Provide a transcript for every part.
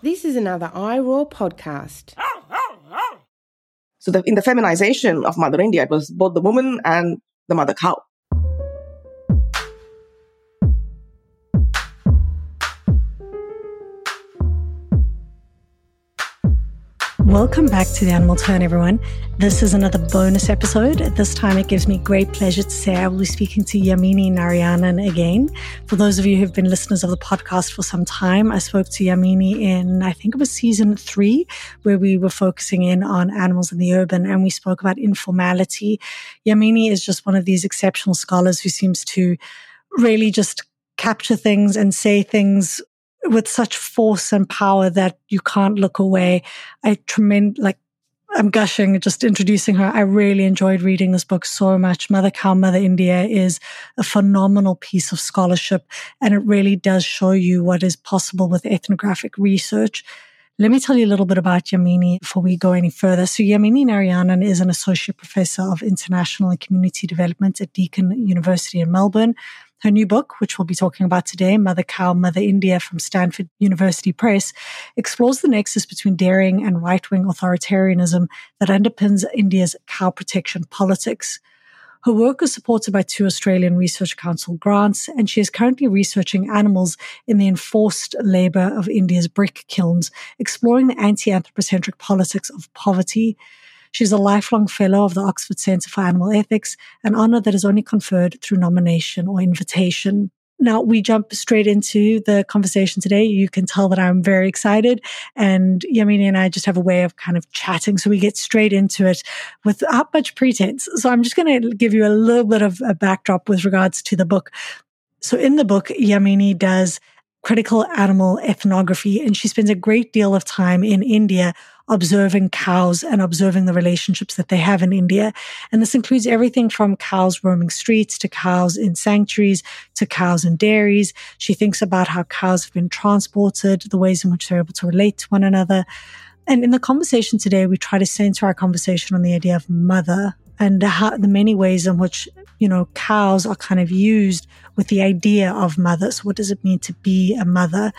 This is another iRaw podcast. So the, in the feminization of Mother India, it was both the woman and the mother cow. Welcome back to the Animal Turn, everyone. This is another bonus episode. This time, it gives me great pleasure to say I will be speaking to Yamini Narayanan again. For those of you who've been listeners of the podcast for some time, I spoke to Yamini in, I think it was season three, where we were focusing in on animals in the urban and we spoke about informality. Yamini is just one of these exceptional scholars who seems to really just capture things and say things with such force and power that you can't look away. I tremend like I'm gushing just introducing her. I really enjoyed reading this book so much. Mother Cow, Mother India is a phenomenal piece of scholarship and it really does show you what is possible with ethnographic research. Let me tell you a little bit about Yamini before we go any further. So Yamini Narayanan is an associate professor of international and community development at Deakin University in Melbourne. Her new book, which we'll be talking about today, Mother Cow, Mother India from Stanford University Press, explores the nexus between dairying and right wing authoritarianism that underpins India's cow protection politics. Her work is supported by two Australian Research Council grants, and she is currently researching animals in the enforced labour of India's brick kilns, exploring the anti anthropocentric politics of poverty. She's a lifelong fellow of the Oxford Centre for Animal Ethics, an honour that is only conferred through nomination or invitation. Now we jump straight into the conversation today. You can tell that I'm very excited and Yamini and I just have a way of kind of chatting. So we get straight into it without much pretense. So I'm just going to give you a little bit of a backdrop with regards to the book. So in the book, Yamini does critical animal ethnography and she spends a great deal of time in India observing cows and observing the relationships that they have in India. And this includes everything from cows roaming streets to cows in sanctuaries to cows in dairies. She thinks about how cows have been transported, the ways in which they're able to relate to one another. And in the conversation today, we try to center our conversation on the idea of mother and how, the many ways in which, you know, cows are kind of used with the idea of mother. So, What does it mean to be a mother?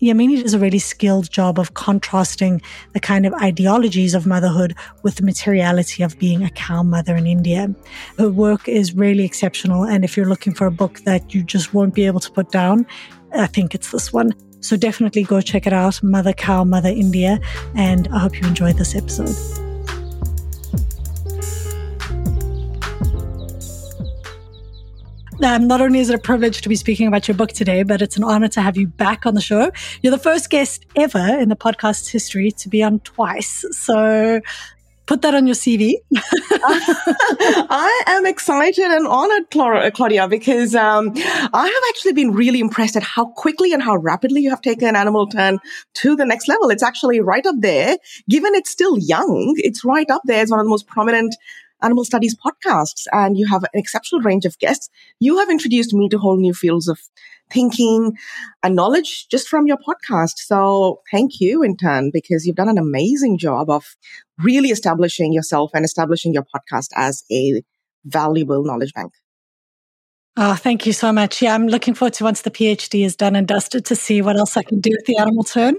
Yamini does a really skilled job of contrasting the kind of ideologies of motherhood with the materiality of being a cow mother in India. Her work is really exceptional. And if you're looking for a book that you just won't be able to put down, I think it's this one. So definitely go check it out, Mother Cow, Mother India. And I hope you enjoyed this episode. Um, not only is it a privilege to be speaking about your book today, but it's an honor to have you back on the show. You're the first guest ever in the podcast's history to be on twice. So put that on your CV. I am excited and honored, Claudia, because um, I have actually been really impressed at how quickly and how rapidly you have taken Animal Turn to the next level. It's actually right up there. Given it's still young, it's right up there as one of the most prominent animal studies podcasts and you have an exceptional range of guests. You have introduced me to whole new fields of thinking and knowledge just from your podcast. So thank you in turn because you've done an amazing job of really establishing yourself and establishing your podcast as a valuable knowledge bank. Oh, thank you so much. Yeah, I'm looking forward to once the PhD is done and dusted to see what else I can do with the animal turn.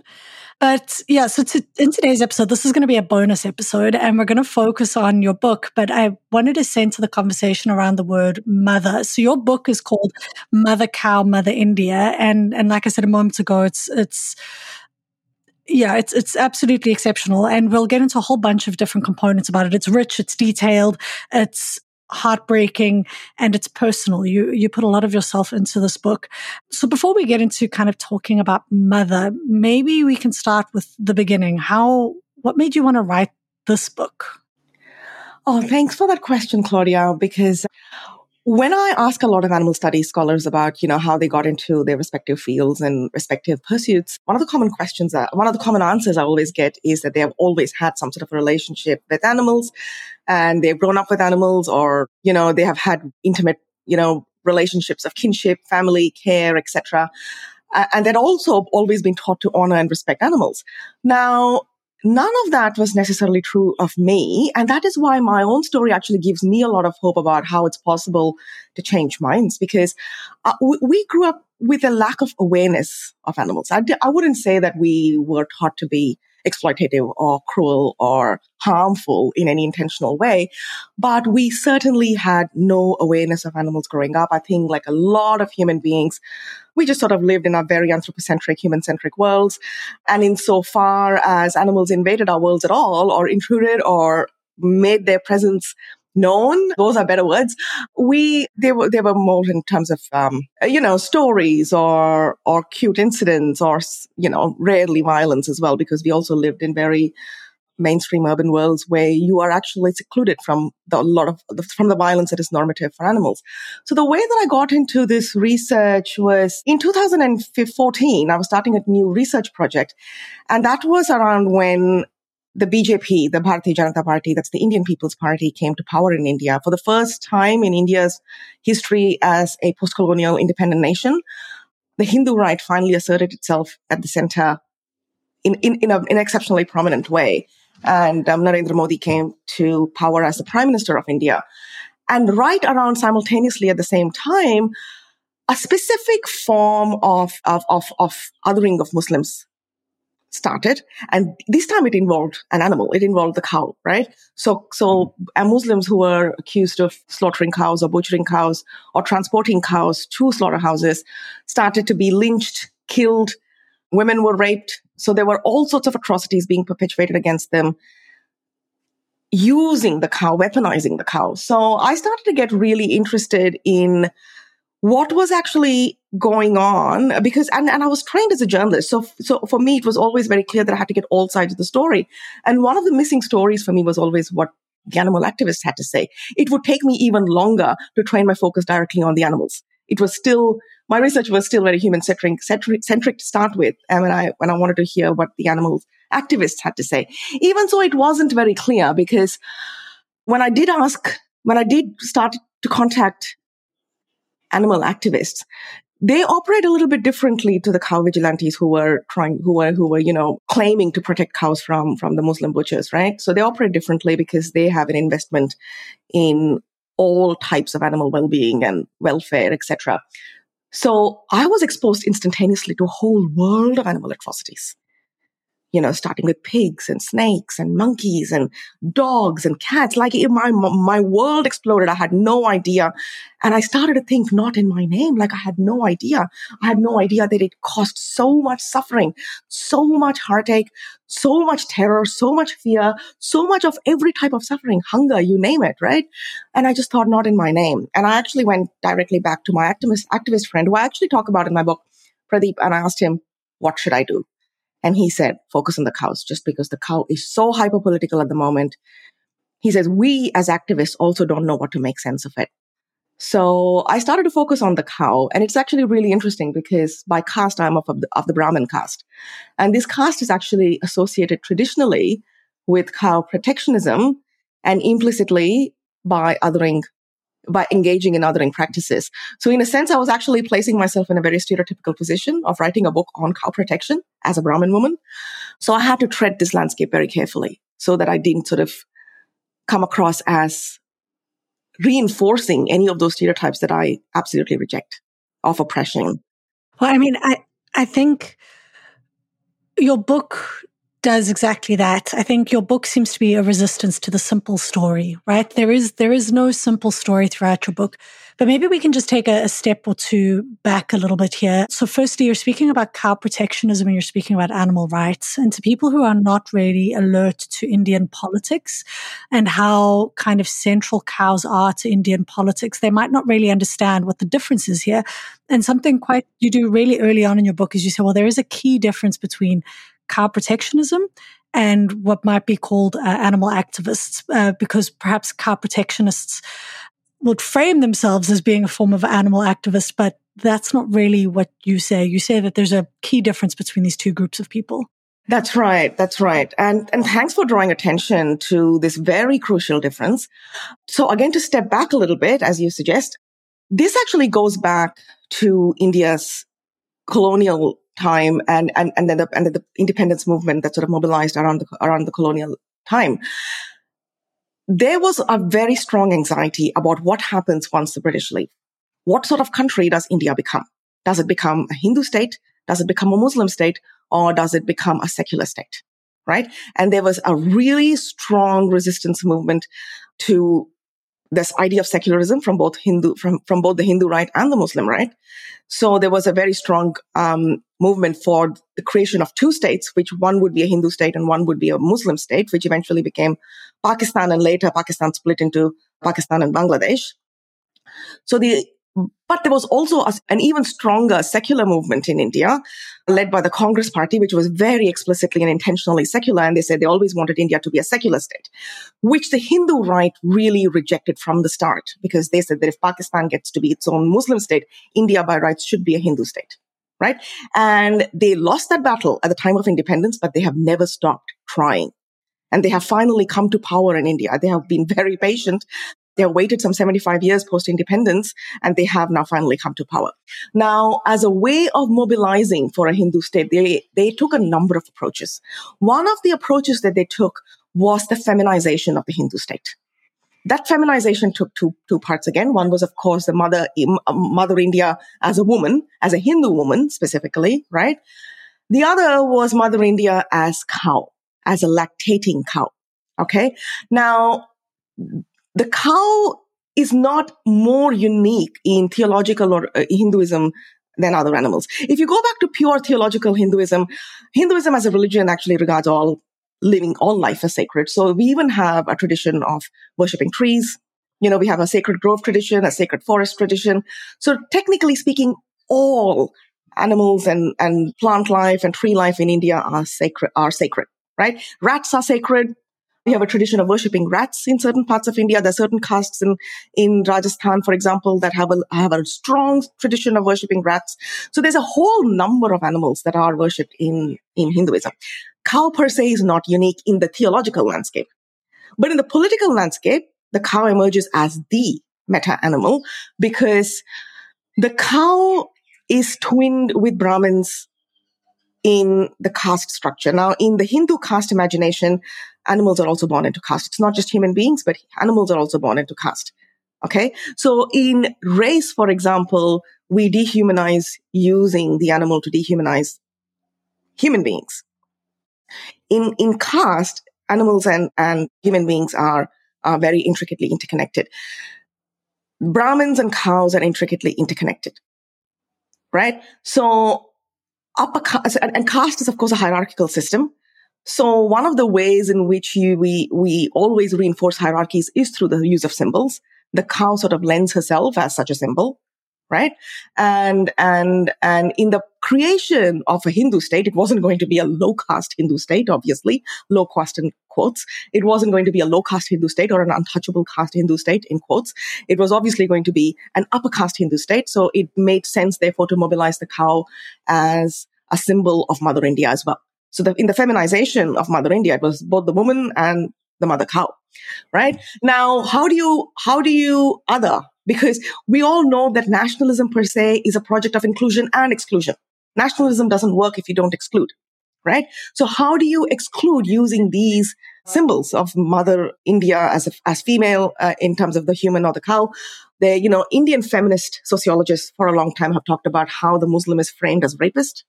But yeah, so to, in today's episode, this is going to be a bonus episode and we're going to focus on your book. But I wanted to center the conversation around the word mother. So your book is called Mother Cow, Mother India. And, and like I said a moment ago, it's, it's, yeah, it's it's absolutely exceptional, and we'll get into a whole bunch of different components about it. It's rich, it's detailed, it's heartbreaking and it's personal. You, you put a lot of yourself into this book. So before we get into kind of talking about mother, maybe we can start with the beginning. How, what made you want to write this book? Oh, thanks for that question, Claudia, because when I ask a lot of animal studies scholars about, you know, how they got into their respective fields and respective pursuits, one of the common questions that, one of the common answers I always get is that they have always had some sort of a relationship with animals and they've grown up with animals or, you know, they have had intimate, you know, relationships of kinship, family, care, etc. And they'd also always been taught to honor and respect animals. Now, none of that was necessarily true of me. And that is why my own story actually gives me a lot of hope about how it's possible to change minds because uh, we, we, grew up with a lack of awareness of animals. I d- I wouldn't say that we were taught to be exploitative or cruel or harmful in any intentional way. But we certainly had no awareness of animals growing up. I think like a lot of human beings, we just sort of lived in a very anthropocentric, human centric worlds. And insofar as animals invaded our worlds at all or intruded or made their presence known. Those are better words. We, they were, they were more in terms of, um, you know, stories or, or cute incidents or, you know, rarely violence as well, because we also lived in very mainstream urban worlds where you are actually secluded from the, a lot of the, from the violence that is normative for animals. So the way that I got into this research was in 2014, I was starting a new research project. And that was around when the BJP, the Bharatiya Janata Party, that's the Indian People's Party, came to power in India for the first time in India's history as a post-colonial independent nation. The Hindu right finally asserted itself at the center in, in, in, a, in an exceptionally prominent way. And um, Narendra Modi came to power as the prime minister of India. And right around simultaneously at the same time, a specific form of, of, of, of othering of Muslims started. And this time it involved an animal. It involved the cow, right? So, so Muslims who were accused of slaughtering cows or butchering cows or transporting cows to slaughterhouses started to be lynched, killed. Women were raped. So there were all sorts of atrocities being perpetuated against them using the cow, weaponizing the cow. So I started to get really interested in what was actually going on because and, and I was trained as a journalist. So so for me it was always very clear that I had to get all sides of the story. And one of the missing stories for me was always what the animal activists had to say. It would take me even longer to train my focus directly on the animals. It was still my research was still very human centric, centric to start with. And when I when I wanted to hear what the animal activists had to say. Even so it wasn't very clear because when I did ask when I did start to contact animal activists, they operate a little bit differently to the cow vigilantes who were trying, who were, who were, you know, claiming to protect cows from, from the Muslim butchers, right? So they operate differently because they have an investment in all types of animal well-being and welfare, etc. So I was exposed instantaneously to a whole world of animal atrocities you know, starting with pigs and snakes and monkeys and dogs and cats. Like my, my world exploded. I had no idea. And I started to think not in my name. Like I had no idea. I had no idea that it caused so much suffering, so much heartache, so much terror, so much fear, so much of every type of suffering, hunger, you name it, right? And I just thought not in my name. And I actually went directly back to my activist, activist friend who I actually talk about in my book, Pradeep, and I asked him, what should I do? And he said, focus on the cows just because the cow is so hyper political at the moment. He says, we as activists also don't know what to make sense of it. So I started to focus on the cow and it's actually really interesting because by caste, I'm of the, of the Brahmin caste. And this caste is actually associated traditionally with cow protectionism and implicitly by othering by engaging in othering practices. So in a sense, I was actually placing myself in a very stereotypical position of writing a book on cow protection as a Brahmin woman. So I had to tread this landscape very carefully so that I didn't sort of come across as reinforcing any of those stereotypes that I absolutely reject of oppression. Well, I mean, I, I think your book does exactly that. I think your book seems to be a resistance to the simple story, right? There is, there is no simple story throughout your book, but maybe we can just take a, a step or two back a little bit here. So firstly, you're speaking about cow protectionism and you're speaking about animal rights. And to people who are not really alert to Indian politics and how kind of central cows are to Indian politics, they might not really understand what the difference is here. And something quite you do really early on in your book is you say, well, there is a key difference between cow protectionism and what might be called uh, animal activists, uh, because perhaps cow protectionists would frame themselves as being a form of animal activist, but that's not really what you say. You say that there's a key difference between these two groups of people. That's right. That's right. And, and thanks for drawing attention to this very crucial difference. So again, to step back a little bit, as you suggest, this actually goes back to India's colonial time and, and, and then the, and the independence movement that sort of mobilized around the, around the colonial time, there was a very strong anxiety about what happens once the British leave. What sort of country does India become? Does it become a Hindu state? Does it become a Muslim state? Or does it become a secular state? Right? And there was a really strong resistance movement to this idea of secularism from both Hindu, from, from both the Hindu right and the Muslim right. So there was a very strong um, movement for the creation of two states, which one would be a Hindu state and one would be a Muslim state, which eventually became Pakistan and later Pakistan split into Pakistan and Bangladesh. So the but there was also a, an even stronger secular movement in India, led by the Congress Party, which was very explicitly and intentionally secular. And they said they always wanted India to be a secular state, which the Hindu right really rejected from the start, because they said that if Pakistan gets to be its own Muslim state, India by rights should be a Hindu state. Right. And they lost that battle at the time of independence, but they have never stopped trying and they have finally come to power in India. They have been very patient they waited some 75 years post independence and they have now finally come to power. Now, as a way of mobilizing for a Hindu state, they, they took a number of approaches. One of the approaches that they took was the feminization of the Hindu state. That feminization took two, two parts again. One was, of course, the mother, um, mother India as a woman, as a Hindu woman specifically, right? The other was mother India as cow, as a lactating cow. Okay. Now, the cow is not more unique in theological or uh, Hinduism than other animals. If you go back to pure theological Hinduism, Hinduism as a religion actually regards all living, all life as sacred. So we even have a tradition of worshipping trees. You know, we have a sacred grove tradition, a sacred forest tradition. So technically speaking, all animals and, and plant life and tree life in India are sacred, are sacred, right? Rats are sacred. We have a tradition of worshipping rats in certain parts of India. There are certain castes in, in Rajasthan, for example, that have a, have a strong tradition of worshipping rats. So there's a whole number of animals that are worshipped in, in Hinduism. Cow per se is not unique in the theological landscape. But in the political landscape, the cow emerges as the meta animal because the cow is twinned with Brahmins in the caste structure. Now, in the Hindu caste imagination, animals are also born into caste. It's not just human beings, but animals are also born into caste. Okay. So in race, for example, we dehumanize using the animal to dehumanize human beings. In, in caste, animals and, and human beings are, are very intricately interconnected. Brahmins and cows are intricately interconnected. Right? So upper caste, and, and caste is of course a hierarchical system. So one of the ways in which you, we, we always reinforce hierarchies is through the use of symbols. The cow sort of lends herself as such a symbol, right? And, and, and in the creation of a Hindu state, it wasn't going to be a low caste Hindu state, obviously, low caste in quotes. It wasn't going to be a low caste Hindu state or an untouchable caste Hindu state in quotes. It was obviously going to be an upper caste Hindu state. So it made sense, therefore, to mobilize the cow as a symbol of Mother India as well. So the, in the feminization of Mother India, it was both the woman and the mother cow, right? Now, how do you, how do you other? Because we all know that nationalism per se is a project of inclusion and exclusion. Nationalism doesn't work if you don't exclude, right? So how do you exclude using these symbols of Mother India as a, as female uh, in terms of the human or the cow? The you know Indian feminist sociologists for a long time have talked about how the Muslim is framed as rapist,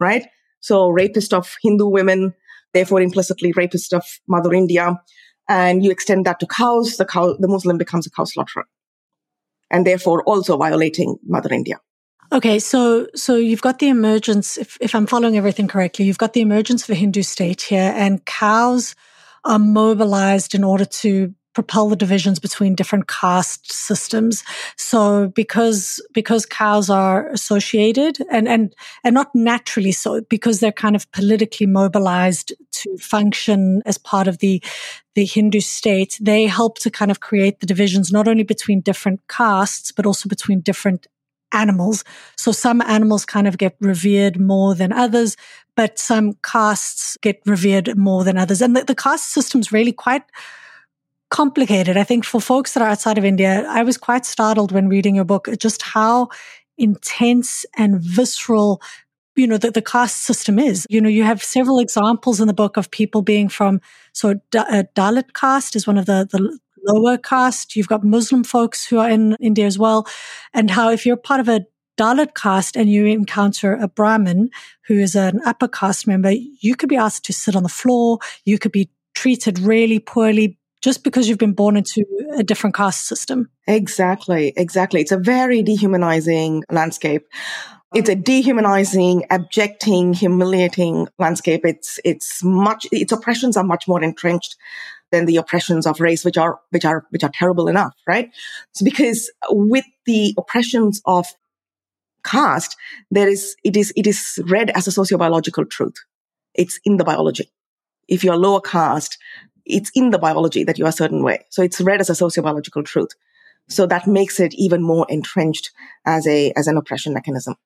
right? So rapist of Hindu women, therefore implicitly rapist of Mother India. And you extend that to cows, the cow, the Muslim becomes a cow slaughterer. And therefore also violating Mother India. Okay, so so you've got the emergence, if, if I'm following everything correctly, you've got the emergence of a Hindu state here, and cows are mobilized in order to propel the divisions between different caste systems. So because, because cows are associated and, and, and not naturally so, because they're kind of politically mobilized to function as part of the, the Hindu state, they help to kind of create the divisions not only between different castes, but also between different animals. So some animals kind of get revered more than others, but some castes get revered more than others. And the, the caste system's really quite complicated. I think for folks that are outside of India, I was quite startled when reading your book just how intense and visceral you know, the, the caste system is. You know, you have several examples in the book of people being from, so uh, Dalit caste is one of the, the lower caste. You've got Muslim folks who are in India as well. And how if you're part of a Dalit caste and you encounter a Brahmin who is an upper caste member, you could be asked to sit on the floor. You could be treated really poorly just because you've been born into a different caste system. Exactly, exactly. It's a very dehumanizing landscape. It's a dehumanizing, abjecting, humiliating landscape. It's, it's much, its oppressions are much more entrenched than the oppressions of race, which are, which are, which are terrible enough, right? So because with the oppressions of caste, there is, it is, it is read as a sociobiological truth. It's in the biology. If you're lower caste, it's in the biology that you're a certain way. So it's read as a sociobiological truth. So that makes it even more entrenched as a, as an oppression mechanism.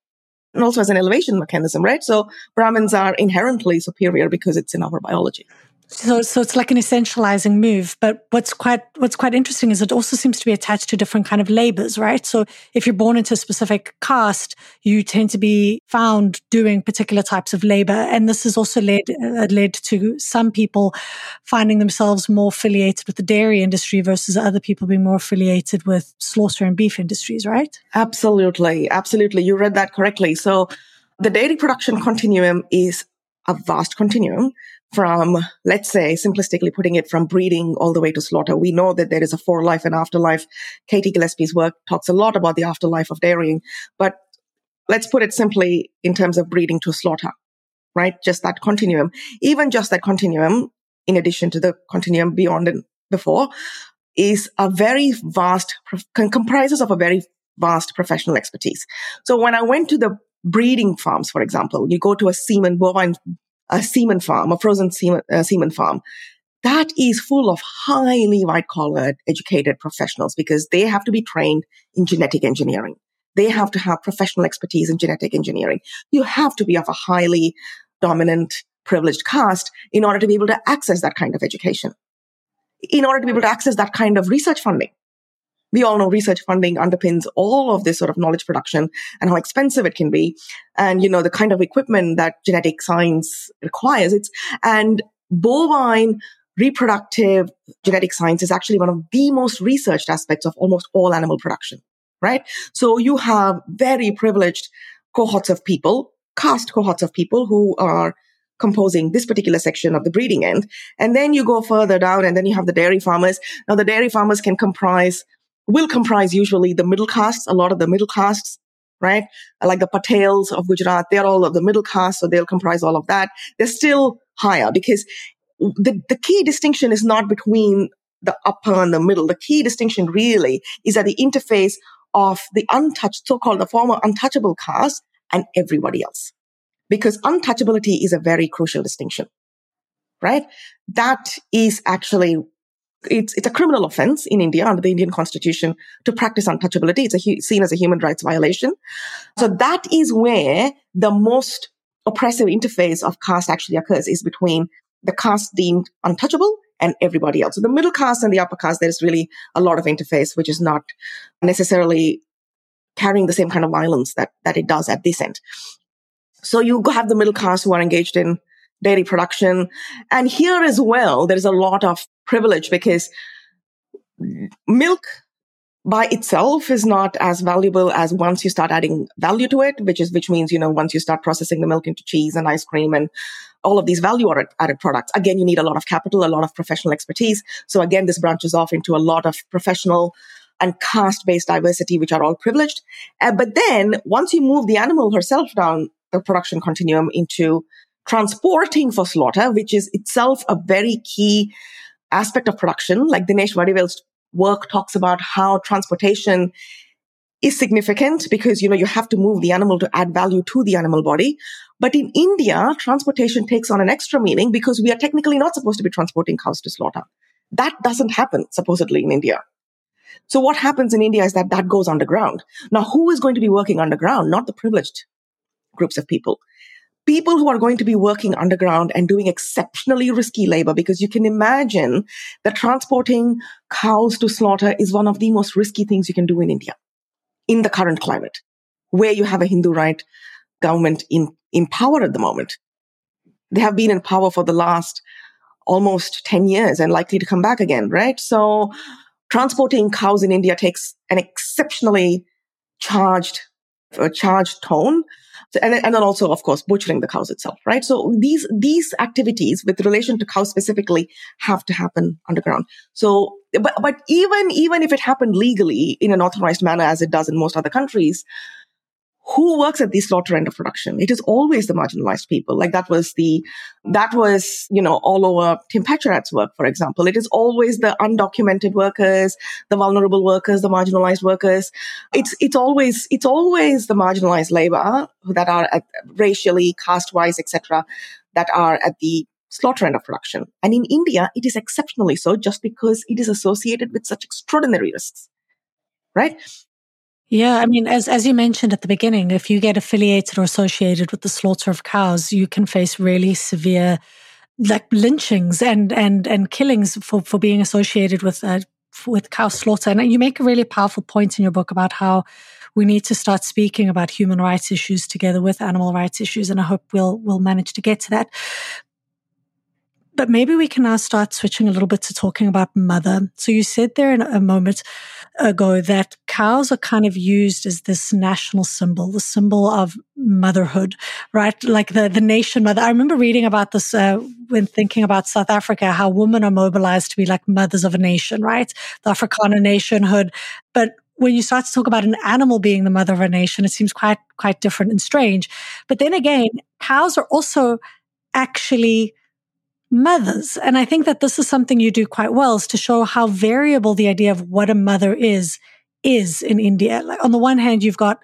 And also as an elevation mechanism, right? So Brahmins are inherently superior because it's in our biology. So, so it's like an essentializing move. But what's quite what's quite interesting is it also seems to be attached to different kind of labors, right? So, if you're born into a specific caste, you tend to be found doing particular types of labor, and this has also led uh, led to some people finding themselves more affiliated with the dairy industry versus other people being more affiliated with slaughter and beef industries, right? Absolutely, absolutely. You read that correctly. So, the dairy production continuum is a vast continuum from, let's say, simplistically putting it from breeding all the way to slaughter. We know that there is a forelife and afterlife. Katie Gillespie's work talks a lot about the afterlife of dairying, but let's put it simply in terms of breeding to slaughter, right? Just that continuum. Even just that continuum, in addition to the continuum beyond and before, is a very vast, comprises of a very vast professional expertise. So when I went to the breeding farms, for example, you go to a semen bovine a semen farm, a frozen semen, uh, semen farm, that is full of highly white collar educated professionals because they have to be trained in genetic engineering. They have to have professional expertise in genetic engineering. You have to be of a highly dominant privileged caste in order to be able to access that kind of education, in order to be able to access that kind of research funding we all know research funding underpins all of this sort of knowledge production and how expensive it can be. And, you know, the kind of equipment that genetic science requires. It's, and bovine reproductive genetic science is actually one of the most researched aspects of almost all animal production, right? So you have very privileged cohorts of people, caste cohorts of people who are composing this particular section of the breeding end. And then you go further down and then you have the dairy farmers. Now the dairy farmers can comprise will comprise usually the middle castes, a lot of the middle castes, right? Like the Patels of Gujarat, they're all of the middle caste, so they'll comprise all of that. They're still higher because the, the key distinction is not between the upper and the middle. The key distinction really is at the interface of the untouched, so-called the former untouchable caste and everybody else. Because untouchability is a very crucial distinction, right? That is actually it's it's a criminal offense in India under the Indian constitution to practice untouchability. It's hu- seen as a human rights violation. So that is where the most oppressive interface of caste actually occurs is between the caste deemed untouchable and everybody else. So the middle caste and the upper caste, there's really a lot of interface, which is not necessarily carrying the same kind of violence that, that it does at this end. So you have the middle caste who are engaged in dairy production. And here as well, there is a lot of privilege because milk by itself is not as valuable as once you start adding value to it, which is, which means, you know, once you start processing the milk into cheese and ice cream and all of these value added products. Again, you need a lot of capital, a lot of professional expertise. So again, this branches off into a lot of professional and caste based diversity, which are all privileged. Uh, but then once you move the animal herself down the production continuum into transporting for slaughter, which is itself a very key aspect of production. Like Dinesh Wadiwel's work talks about how transportation is significant because, you know, you have to move the animal to add value to the animal body. But in India, transportation takes on an extra meaning because we are technically not supposed to be transporting cows to slaughter. That doesn't happen supposedly in India. So what happens in India is that that goes underground. Now, who is going to be working underground? Not the privileged groups of people people who are going to be working underground and doing exceptionally risky labor because you can imagine that transporting cows to slaughter is one of the most risky things you can do in India in the current climate. where you have a Hindu right government in, in power at the moment. They have been in power for the last almost 10 years and likely to come back again, right? So transporting cows in India takes an exceptionally charged, uh, charged tone. And, and then also, of course, butchering the cows itself, right? So these, these activities with relation to cows specifically have to happen underground. So, but, but even, even if it happened legally in an authorized manner, as it does in most other countries, who works at the slaughter end of production? It is always the marginalized people. Like that was the, that was, you know, all over Tim Pachirat's work, for example. It is always the undocumented workers, the vulnerable workers, the marginalized workers. It's, it's always, it's always the marginalized labor that are at, racially, caste wise, etc., that are at the slaughter end of production. And in India, it is exceptionally so just because it is associated with such extraordinary risks right? Yeah, I mean, as as you mentioned at the beginning, if you get affiliated or associated with the slaughter of cows, you can face really severe, like lynchings and and and killings for for being associated with uh, with cow slaughter. And you make a really powerful point in your book about how we need to start speaking about human rights issues together with animal rights issues. And I hope we'll we'll manage to get to that. But maybe we can now start switching a little bit to talking about mother. So you said there in a moment ago that cows are kind of used as this national symbol, the symbol of motherhood, right? Like the, the nation mother. I remember reading about this uh, when thinking about South Africa, how women are mobilized to be like mothers of a nation, right? The Afrikaner nationhood. But when you start to talk about an animal being the mother of a nation, it seems quite, quite different and strange. But then again, cows are also actually mothers. And I think that this is something you do quite well is to show how variable the idea of what a mother is, is in India. Like on the one hand, you've got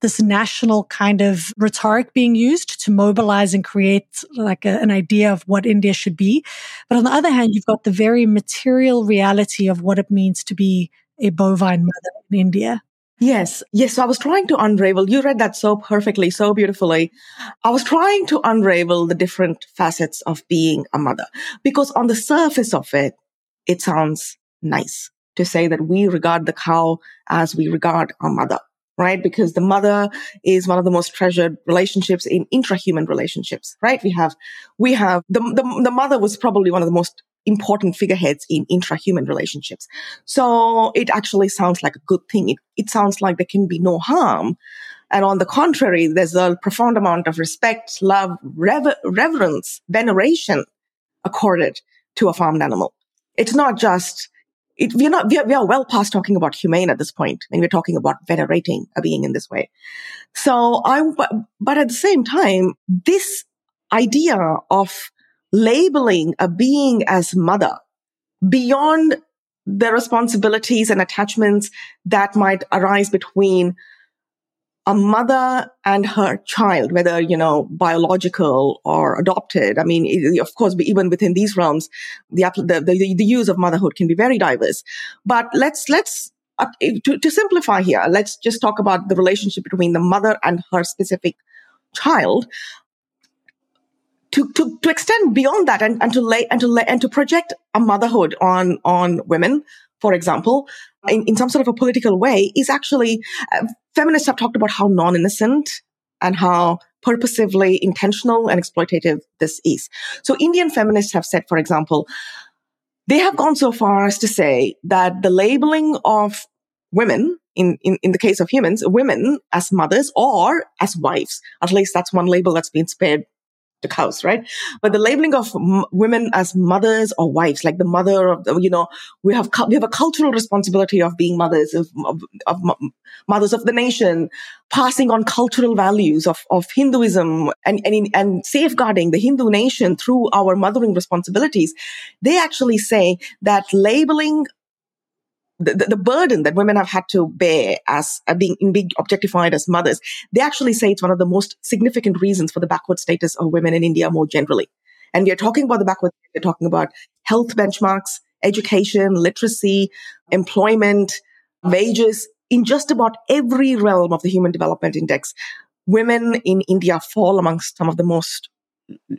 this national kind of rhetoric being used to mobilize and create like a, an idea of what India should be. But on the other hand, you've got the very material reality of what it means to be a bovine mother in India. Yes. Yes. So I was trying to unravel. You read that so perfectly, so beautifully. I was trying to unravel the different facets of being a mother because on the surface of it, it sounds nice to say that we regard the cow as we regard our mother, right? Because the mother is one of the most treasured relationships in intrahuman relationships, right? We have, we have the, the, the mother was probably one of the most important figureheads in intra-human relationships. So it actually sounds like a good thing. It, it sounds like there can be no harm. And on the contrary, there's a profound amount of respect, love, rever- reverence, veneration accorded to a farmed animal. It's not just, it, we're not, we are, we are well past talking about humane at this point. and we're talking about venerating a being in this way. So I, but at the same time, this idea of labeling a being as mother beyond the responsibilities and attachments that might arise between a mother and her child, whether, you know, biological or adopted. I mean, of course, even within these realms, the, the, the, the use of motherhood can be very diverse. But let's, let's, uh, to, to simplify here, let's just talk about the relationship between the mother and her specific child to, to, to extend beyond that and, and to lay and to lay and to project a motherhood on on women, for example, in, in some sort of a political way, is actually uh, feminists have talked about how non-innocent and how purposively intentional and exploitative this is. So Indian feminists have said, for example, they have gone so far as to say that the labeling of women in, in, in the case of humans, women as mothers or as wives. At least that's one label that's been spared to cows, right? But the labeling of m- women as mothers or wives, like the mother of, you know, we have cu- we have a cultural responsibility of being mothers of, of, of m- mothers of the nation, passing on cultural values of of Hinduism and and, in, and safeguarding the Hindu nation through our mothering responsibilities. They actually say that labeling the, the, burden that women have had to bear as uh, being, being objectified as mothers, they actually say it's one of the most significant reasons for the backward status of women in India more generally. And we are talking about the backward, we're talking about health benchmarks, education, literacy, employment, wages. In just about every realm of the Human Development Index, women in India fall amongst some of the most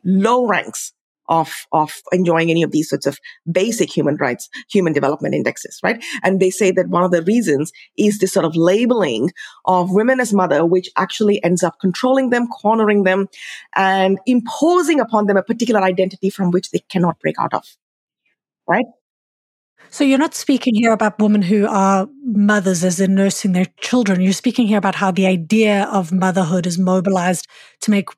low ranks of, of enjoying any of these sorts of basic human rights, human development indexes, right? And they say that one of the reasons is this sort of labeling of women as mother, which actually ends up controlling them, cornering them, and imposing upon them a particular identity from which they cannot break out of, right? So you're not speaking here about women who are mothers as in nursing their children. You're speaking here about how the idea of motherhood is mobilized to make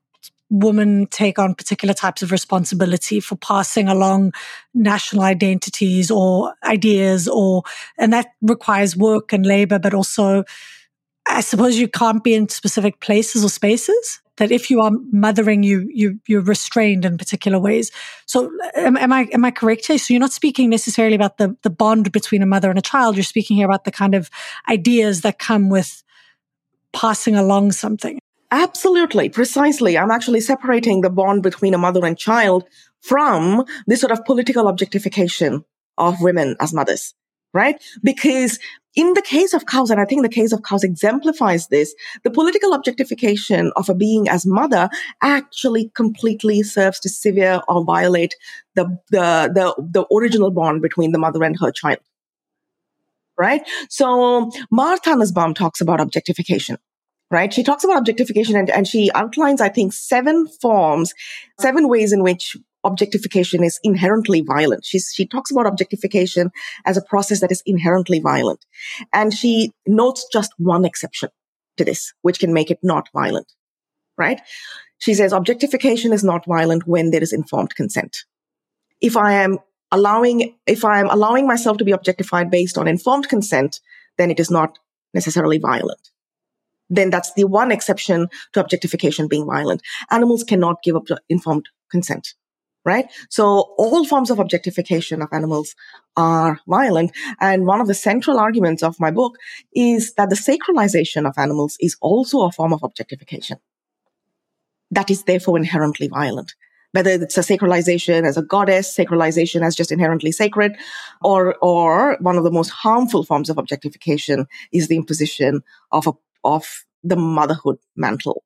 women take on particular types of responsibility for passing along national identities or ideas or and that requires work and labor but also i suppose you can't be in specific places or spaces that if you are mothering you you you're restrained in particular ways. So am, am i am i correct here? So you're not speaking necessarily about the the bond between a mother and a child. You're speaking here about the kind of ideas that come with passing along something Absolutely, precisely. I'm actually separating the bond between a mother and child from this sort of political objectification of women as mothers, right? Because in the case of cows, and I think the case of cows exemplifies this, the political objectification of a being as mother actually completely serves to sever or violate the, the, the, the original bond between the mother and her child. Right? So Martha Nussbaum talks about objectification right? She talks about objectification and, and she outlines, I think, seven forms, seven ways in which objectification is inherently violent. She's, she talks about objectification as a process that is inherently violent. And she notes just one exception to this, which can make it not violent, right? She says objectification is not violent when there is informed consent. If I am allowing, if I am allowing myself to be objectified based on informed consent, then it is not necessarily violent then that's the one exception to objectification being violent. Animals cannot give up informed consent. Right? So all forms of objectification of animals are violent. And one of the central arguments of my book is that the sacralization of animals is also a form of objectification. That is therefore inherently violent whether it's a sacralization as a goddess, sacralization as just inherently sacred, or, or one of the most harmful forms of objectification is the imposition of a of the motherhood mantle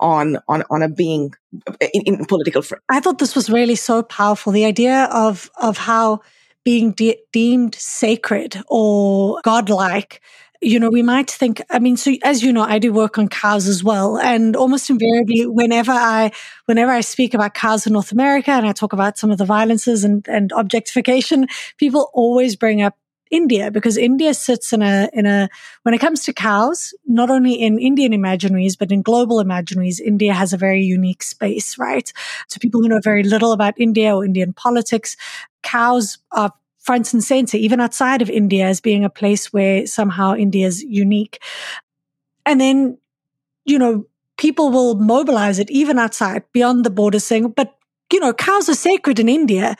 on on on a being in, in political. I thought this was really so powerful. The idea of of how being de- deemed sacred or godlike you know, we might think, I mean, so as you know, I do work on cows as well. And almost invariably, whenever I, whenever I speak about cows in North America and I talk about some of the violences and, and objectification, people always bring up India because India sits in a, in a, when it comes to cows, not only in Indian imaginaries, but in global imaginaries, India has a very unique space, right? To people who know very little about India or Indian politics, cows are front and center, even outside of India as being a place where somehow India is unique. And then, you know, people will mobilize it even outside beyond the borders saying, but, you know, cows are sacred in India.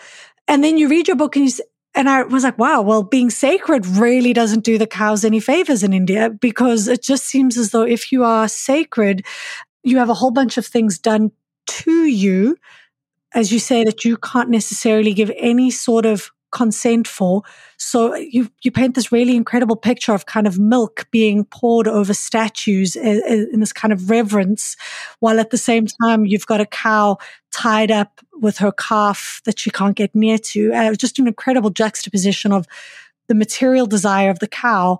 And then you read your book and you, and I was like, wow, well, being sacred really doesn't do the cows any favors in India because it just seems as though if you are sacred, you have a whole bunch of things done to you, as you say, that you can't necessarily give any sort of consent for. So you you paint this really incredible picture of kind of milk being poured over statues in this kind of reverence, while at the same time you've got a cow tied up with her calf that she can't get near to. Uh, just an incredible juxtaposition of the material desire of the cow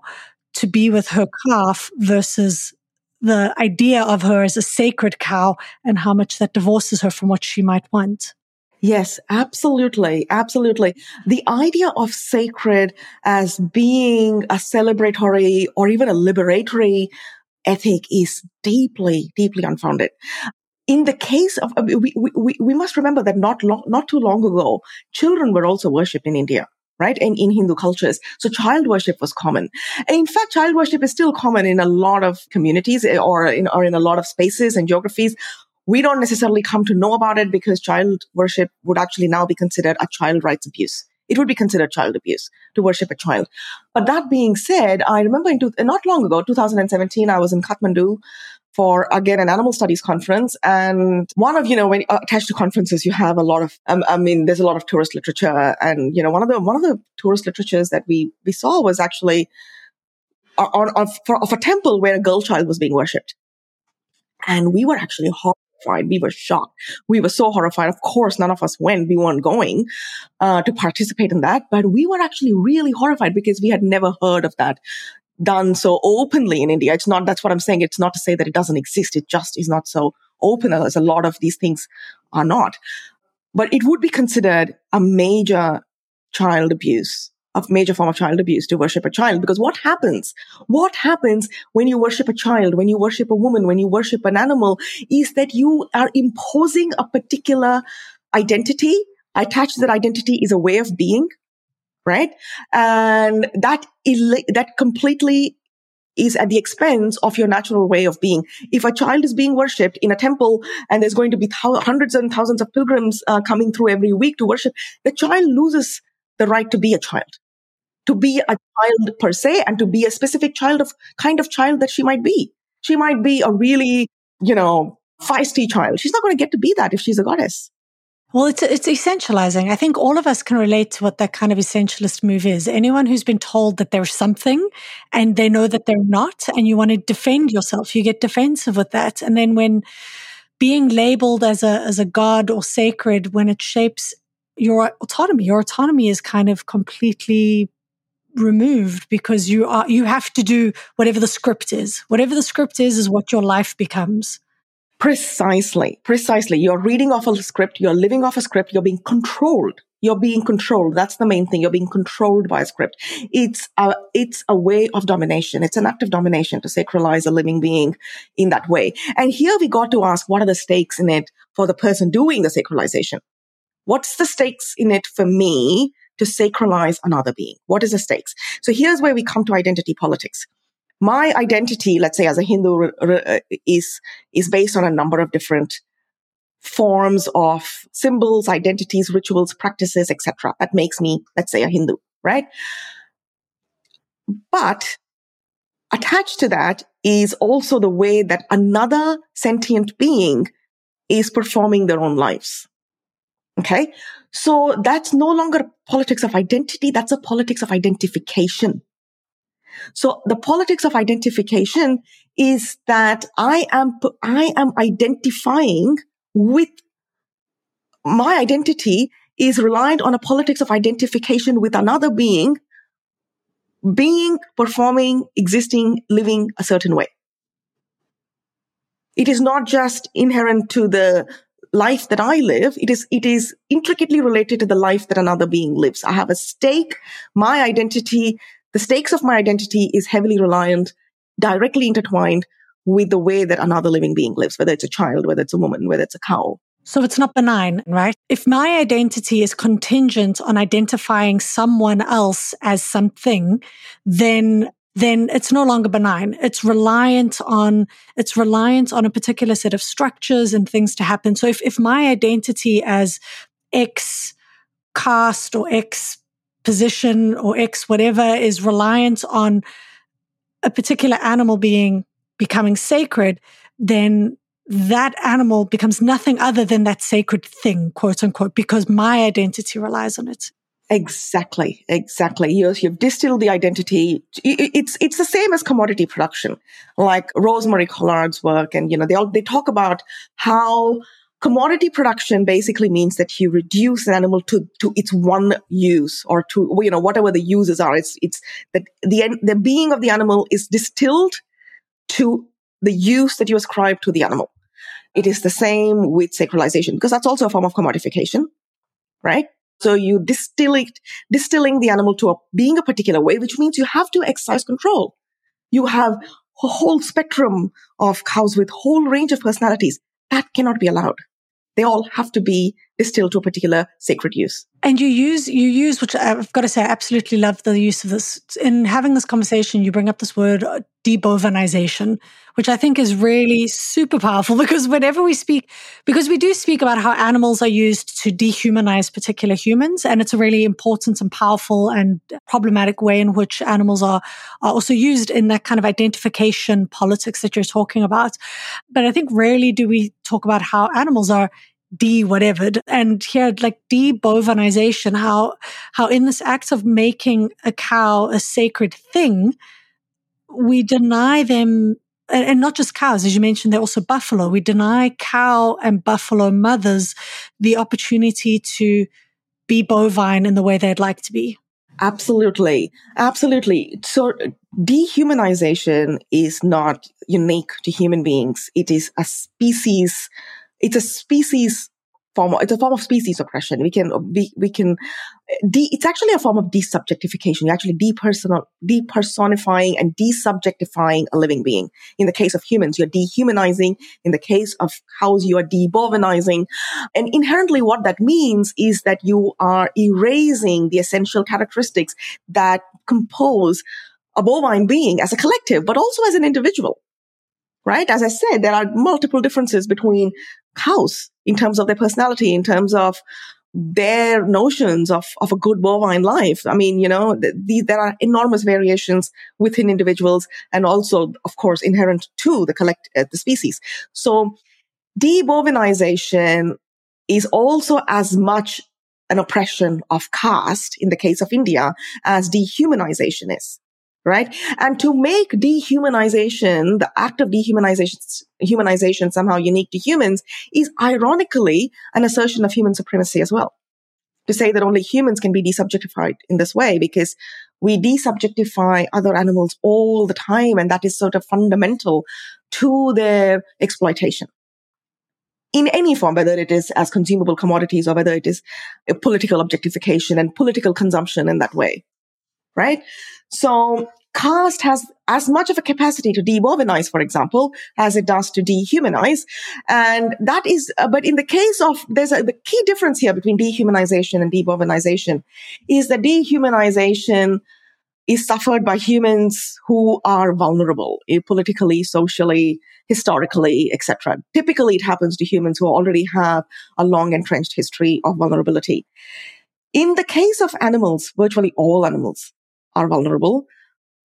to be with her calf versus the idea of her as a sacred cow and how much that divorces her from what she might want. Yes, absolutely. Absolutely. The idea of sacred as being a celebratory or even a liberatory ethic is deeply, deeply unfounded. In the case of, we, we, we must remember that not long, not too long ago, children were also worshipped in India right? In, in Hindu cultures. So child worship was common. And in fact, child worship is still common in a lot of communities eh, or in, or in a lot of spaces and geographies we don't necessarily come to know about it because child worship would actually now be considered a child rights abuse. It would be considered child abuse to worship a child. But that being said, I remember in two, not long ago, 2017, I was in Kathmandu for again an animal studies conference and one of you know when uh, attached to conferences you have a lot of um, i mean there's a lot of tourist literature and you know one of the one of the tourist literatures that we we saw was actually on, on, for, of a temple where a girl child was being worshipped and we were actually horrified. We were shocked. We were so horrified. Of course, none of us went. We weren't going uh, to participate in that, but we were actually really horrified because we had never heard of that done so openly in India. It's not, that's what I'm saying. It's not to say that it doesn't exist. It just is not so open as a lot of these things are not. But it would be considered a major child abuse, a major form of child abuse to worship a child. Because what happens? What happens when you worship a child, when you worship a woman, when you worship an animal is that you are imposing a particular identity. Attached to that identity is a way of being, right? And that, that completely is at the expense of your natural way of being. If a child is being worshipped in a temple and there's going to be th- hundreds and thousands of pilgrims uh, coming through every week to worship, the child loses the right to be a child, to be a child per se, and to be a specific child of kind of child that she might be. She might be a really, you know, feisty child. She's not going to get to be that if she's a goddess. Well, it's it's essentializing. I think all of us can relate to what that kind of essentialist move is. Anyone who's been told that they're something and they know that they're not, and you want to defend yourself, you get defensive with that. And then when being labeled as a as a god or sacred, when it shapes your autonomy, your autonomy is kind of completely removed because you are you have to do whatever the script is. Whatever the script is is what your life becomes. Precisely, precisely. You're reading off a script, you're living off a script, you're being controlled. You're being controlled. That's the main thing. You're being controlled by a script. It's a, it's a way of domination. It's an act of domination to sacralize a living being in that way. And here we got to ask, what are the stakes in it for the person doing the sacralization? What's the stakes in it for me to sacralize another being? What is the stakes? So here's where we come to identity politics my identity, let's say as a Hindu, uh, is, is based on a number of different forms of symbols, identities, rituals, practices, etc. That makes me, let's say, a Hindu, right? But attached to that is also the way that another sentient being is performing their own lives. Okay. So that's no longer politics of identity. That's a politics of identification. So the politics of identification is that I am, I am identifying with my identity is reliant on a politics of identification with another being, being, performing, existing, living a certain way. It is not just inherent to the life that I live. It is, it is intricately related to the life that another being lives. I have a stake. My identity the stakes of my identity is heavily reliant, directly intertwined with the way that another living being lives, whether it's a child, whether it's a woman, whether it's a cow. So it's not benign, right? If my identity is contingent on identifying someone else as something, then then it's no longer benign. It's reliant on, it's reliant on a particular set of structures and things to happen. So if, if my identity as X caste or X position or X, whatever is reliant on a particular animal being becoming sacred, then that animal becomes nothing other than that sacred thing, quote unquote, because my identity relies on it. Exactly, exactly. You, you've distilled the identity. It's it's the same as commodity production, like Rosemary Collard's work, and you know they all they talk about how commodity production basically means that you reduce an animal to, to its one use or to, you know, whatever the uses are. It's, it's that the, the being of the animal is distilled to the use that you ascribe to the animal. It is the same with sacralization because that's also a form of commodification, right? So you distill it, distilling the animal to a, being a particular way, which means you have to exercise control. You have a whole spectrum of cows with whole range of personalities. That cannot be allowed they all have to be distilled to a particular sacred use. And you use, you use, which I've got to say, I absolutely love the use of this. In having this conversation, you bring up this word uh, debovinization, which I think is really super powerful because whenever we speak, because we do speak about how animals are used to dehumanize particular humans, and it's a really important and powerful and problematic way in which animals are, are also used in that kind of identification politics that you're talking about. But I think rarely do we talk about how animals are de whatevered and here like de-bovinization how how in this act of making a cow a sacred thing we deny them and, and not just cows, as you mentioned, they're also buffalo. We deny cow and buffalo mothers the opportunity to be bovine in the way they'd like to be. Absolutely. Absolutely. So dehumanization is not unique to human beings. It is a species, it's a species form, it's a form of species oppression. We can, we, we can, de, it's actually a form of desubjectification. You're actually depersonal, depersonifying and desubjectifying a living being. In the case of humans, you're dehumanizing. In the case of cows, you are debovinizing. And inherently what that means is that you are erasing the essential characteristics that compose a bovine being as a collective, but also as an individual right? As I said, there are multiple differences between cows in terms of their personality, in terms of their notions of, of a good bovine life. I mean, you know, the, the, there are enormous variations within individuals and also, of course, inherent to the collect, uh, the species. So debovinization is also as much an oppression of caste in the case of India as dehumanization is right? And to make dehumanization, the act of dehumanization, humanization somehow unique to humans is ironically an assertion of human supremacy as well. To say that only humans can be desubjectified in this way because we desubjectify other animals all the time. And that is sort of fundamental to their exploitation in any form, whether it is as consumable commodities or whether it is political objectification and political consumption in that way right? So caste has as much of a capacity to debovinize, for example, as it does to dehumanize. And that is, uh, but in the case of, there's a, the key difference here between dehumanization and debovinization is that dehumanization is suffered by humans who are vulnerable eh, politically, socially, historically, etc. Typically, it happens to humans who already have a long entrenched history of vulnerability. In the case of animals, virtually all animals, are vulnerable,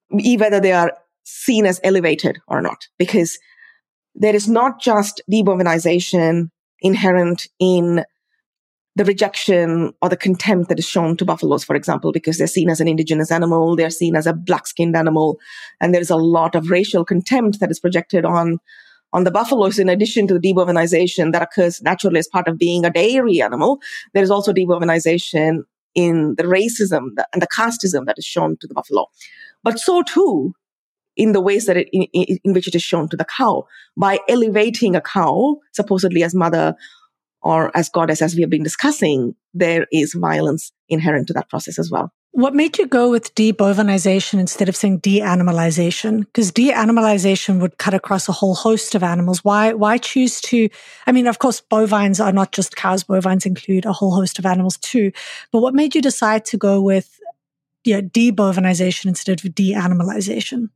whether they are seen as elevated or not, because there is not just debovinization inherent in the rejection or the contempt that is shown to buffaloes, for example, because they're seen as an indigenous animal, they're seen as a black skinned animal, and there's a lot of racial contempt that is projected on on the buffaloes, in addition to the debovinization that occurs naturally as part of being a dairy animal, there is also debovinization in the racism and the casteism that is shown to the buffalo. But so too in the ways that it, in, in which it is shown to the cow by elevating a cow supposedly as mother or as goddess, as we have been discussing, there is violence inherent to that process as well. What made you go with debovinization instead of saying de-animalization? Because de-animalization would cut across a whole host of animals. Why, why choose to, I mean, of course, bovines are not just cows. Bovines include a whole host of animals too. But what made you decide to go with yeah, debovinization instead of de-animalization?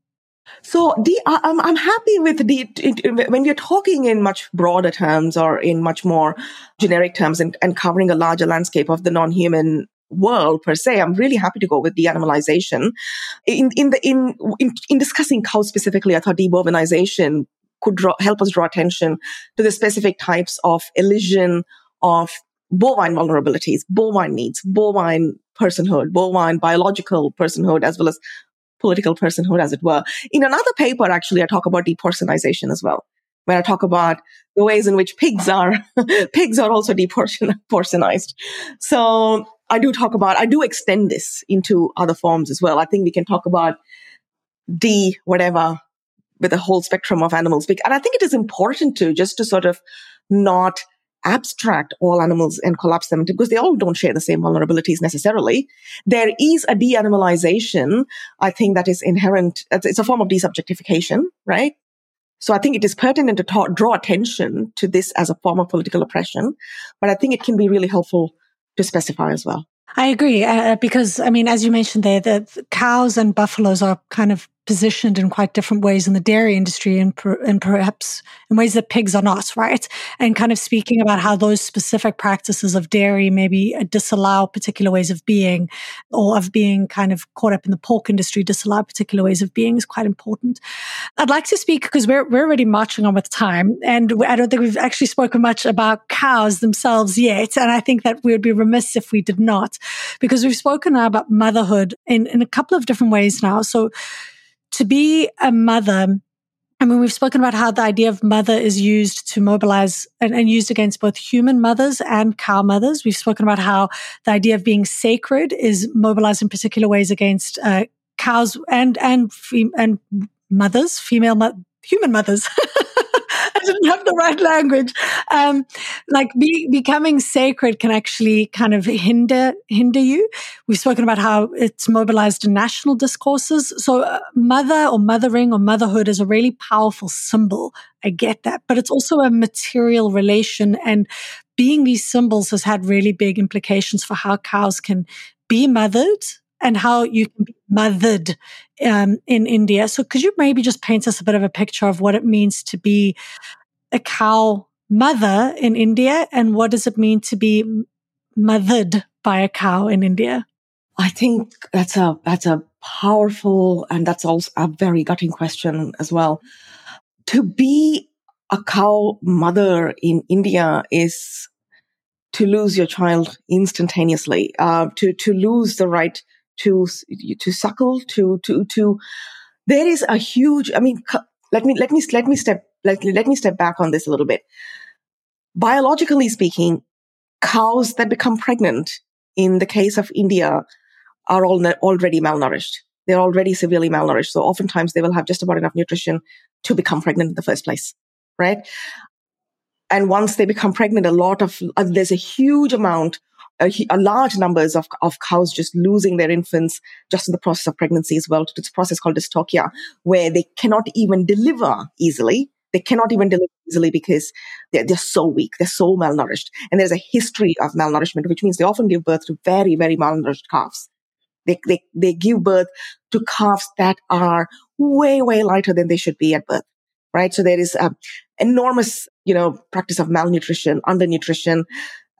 So I'm, I'm happy with the, when we're talking in much broader terms or in much more generic terms and, and covering a larger landscape of the non-human world per se, I'm really happy to go with de-animalization. In, in the, in, in, in discussing cows specifically, I thought debovinization could draw, help us draw attention to the specific types of elision of bovine vulnerabilities, bovine needs, bovine personhood, bovine biological personhood, as well as political personhood, as it were. In another paper, actually, I talk about depersonization as well, when I talk about the ways in which pigs are, pigs are also depersonized. So I do talk about, I do extend this into other forms as well. I think we can talk about D, whatever, with a whole spectrum of animals. And I think it is important to just to sort of not abstract all animals and collapse them because they all don't share the same vulnerabilities necessarily. There is a de-animalization, I think that is inherent. It's a form of desubjectification, right? So I think it is pertinent to ta- draw attention to this as a form of political oppression, but I think it can be really helpful to specify as well. I agree uh, because I mean, as you mentioned there, the cows and buffaloes are kind of positioned in quite different ways in the dairy industry and, per, and perhaps in ways that pigs are not, right? And kind of speaking about how those specific practices of dairy maybe disallow particular ways of being or of being kind of caught up in the pork industry, disallow particular ways of being is quite important. I'd like to speak because we're, we're already marching on with time and I don't think we've actually spoken much about cows themselves yet. And I think that we would be remiss if we did not because we've spoken now about motherhood in, in a couple of different ways now. So to be a mother I mean, we've spoken about how the idea of mother is used to mobilize and, and, used against both human mothers and cow mothers. We've spoken about how the idea of being sacred is mobilized in particular ways against uh, cows and and and mothers, female mo- human mothers. didn't have the right language. Um, like be, becoming sacred can actually kind of hinder hinder you. We've spoken about how it's mobilized in national discourses. So uh, mother or mothering or motherhood is a really powerful symbol. I get that, but it's also a material relation and being these symbols has had really big implications for how cows can be mothered and how you can be mothered um, in India. So, could you maybe just paint us a bit of a picture of what it means to be a cow mother in India, and what does it mean to be mothered by a cow in India? I think that's a that's a powerful and that's also a very gutting question as well. To be a cow mother in India is to lose your child instantaneously, uh, to to lose the right to to suckle, to to to. There is a huge. I mean, let me let me let me step let, let me step back on this a little bit. Biologically speaking, cows that become pregnant in the case of India are all already malnourished. They're already severely malnourished. So oftentimes they will have just about enough nutrition to become pregnant in the first place, right? And once they become pregnant, a lot of, uh, there's a huge amount a, a, large numbers of, of cows just losing their infants just in the process of pregnancy as well. It's a process called dystocia, where they cannot even deliver easily. They cannot even deliver easily because they're, they're so weak. They're so malnourished. And there's a history of malnourishment, which means they often give birth to very, very malnourished calves. They, they, they give birth to calves that are way, way lighter than they should be at birth, right? So there is an enormous, you know, practice of malnutrition, undernutrition,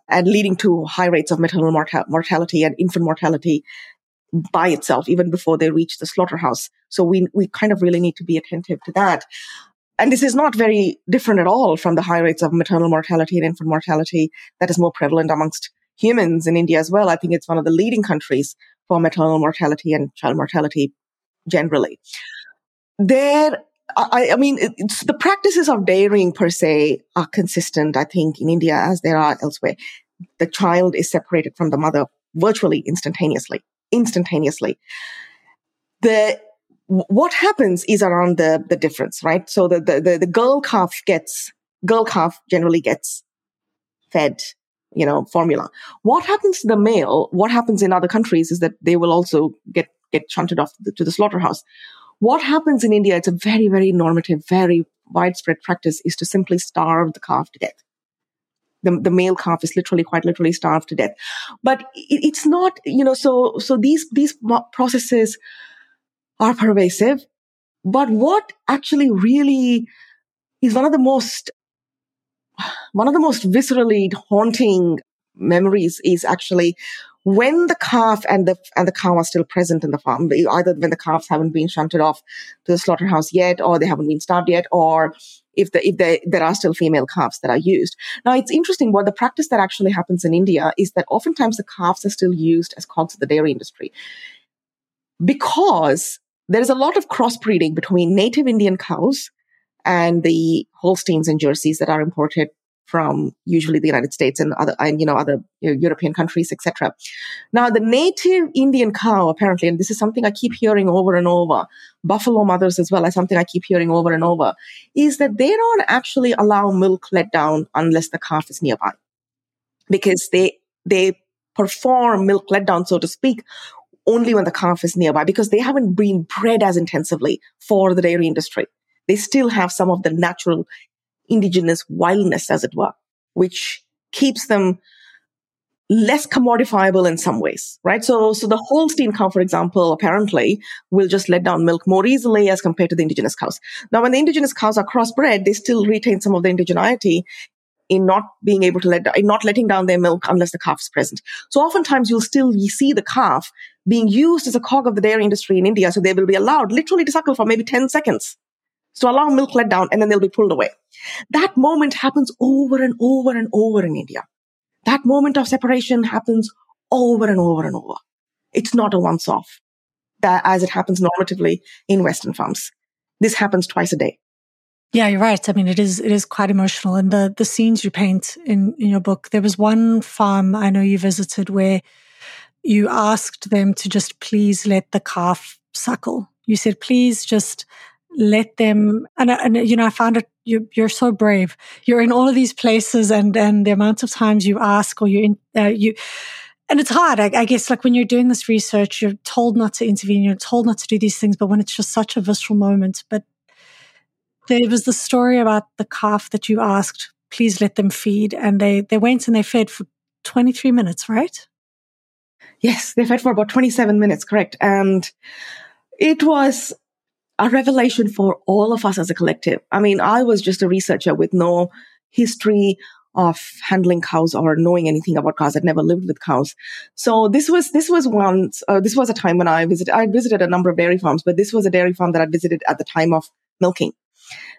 and leading to high rates of maternal mortality and infant mortality by itself, even before they reach the slaughterhouse. So we, we kind of really need to be attentive to that. And this is not very different at all from the high rates of maternal mortality and infant mortality that is more prevalent amongst humans in India as well. I think it's one of the leading countries for maternal mortality and child mortality generally. There I, I mean, the practices of dairying per se are consistent, I think, in India as there are elsewhere. The child is separated from the mother virtually instantaneously, instantaneously. The, what happens is around the, the difference, right? So the, the, the, the girl calf gets, girl calf generally gets fed, you know, formula. What happens to the male? What happens in other countries is that they will also get, get shunted off to the, to the slaughterhouse. What happens in India, it's a very, very normative, very widespread practice is to simply starve the calf to death. The, the male calf is literally, quite literally starved to death. But it, it's not, you know, so, so these, these processes are pervasive. But what actually really is one of the most, one of the most viscerally haunting memories is actually when the calf and the and the cow are still present in the farm, either when the calves haven't been shunted off to the slaughterhouse yet, or they haven't been starved yet, or if the, if the, there are still female calves that are used. Now, it's interesting what the practice that actually happens in India is that oftentimes the calves are still used as cogs of the dairy industry because there is a lot of crossbreeding between native Indian cows and the Holsteins and Jerseys that are imported from usually the United States and other, and, you know, other European countries, etc. Now, the native Indian cow, apparently, and this is something I keep hearing over and over, buffalo mothers as well as something I keep hearing over and over, is that they don't actually allow milk let down unless the calf is nearby. Because they, they perform milk let down, so to speak, only when the calf is nearby because they haven't been bred as intensively for the dairy industry. They still have some of the natural indigenous wildness, as it were, which keeps them less commodifiable in some ways, right? So, so the Holstein cow, for example, apparently will just let down milk more easily as compared to the indigenous cows. Now, when the indigenous cows are crossbred, they still retain some of the indigeneity in not being able to let, in not letting down their milk unless the calf is present. So oftentimes you'll still see the calf being used as a cog of the dairy industry in India. So they will be allowed literally to suckle for maybe 10 seconds so allow milk let down and then they'll be pulled away. That moment happens over and over and over in India. That moment of separation happens over and over and over. It's not a once off that as it happens normatively in Western farms. This happens twice a day. Yeah, you're right. I mean, it is it is quite emotional, and the the scenes you paint in in your book. There was one farm I know you visited where you asked them to just please let the calf suckle. You said, please just let them. And, and you know, I found it. You, you're so brave. You're in all of these places, and and the amount of times you ask or you uh, you and it's hard. I, I, guess like when you're doing this research, you're told not to intervene, you're told not to do these things, but when it's just such a visceral moment. But there was the story about the calf that you asked, please let them feed. And they, they went and they fed for 23 minutes, right? Yes, they fed for about 27 minutes, correct. And it was a revelation for all of us as a collective. I mean, I was just a researcher with no history of handling cows or knowing anything about cows. I'd never lived with cows. So this was, this was once, uh, this was a time when I visited, I visited a number of dairy farms, but this was a dairy farm that I visited at the time of milking.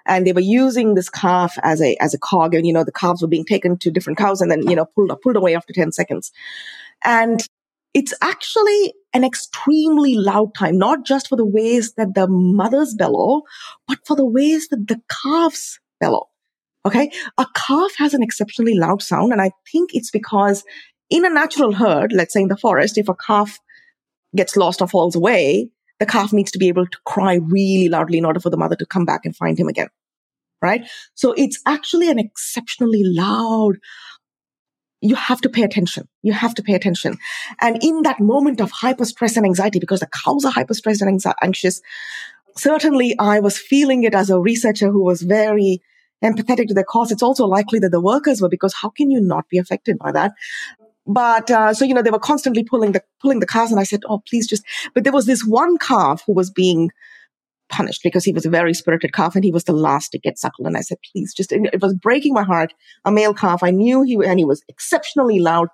And they were using this calf as a, as a cog. And, you know, the calves were being taken to different cows and then, you know, pulled, pulled away after 10 seconds. And it's actually an extremely loud time, not just for the ways that the mothers bellow, but for the ways that the calves bellow. Okay. A calf has an exceptionally loud sound. And I think it's because in a natural herd, let's say in the forest, if a calf gets lost or falls away, the calf needs to be able to cry really loudly in order for the mother to come back and find him again. Right. So it's actually an exceptionally loud, you have to pay attention. You have to pay attention. And in that moment of hyper stress and anxiety, because the cows are hyper stressed and anxious, certainly I was feeling it as a researcher who was very empathetic to the cause, it's also likely that the workers were because how can you not be affected by that? But uh, so you know they were constantly pulling the pulling the calves, and I said, "Oh, please just." But there was this one calf who was being punished because he was a very spirited calf and he was the last to get suckled. And I said, "Please, just." It was breaking my heart. A male calf. I knew he and he was exceptionally loud,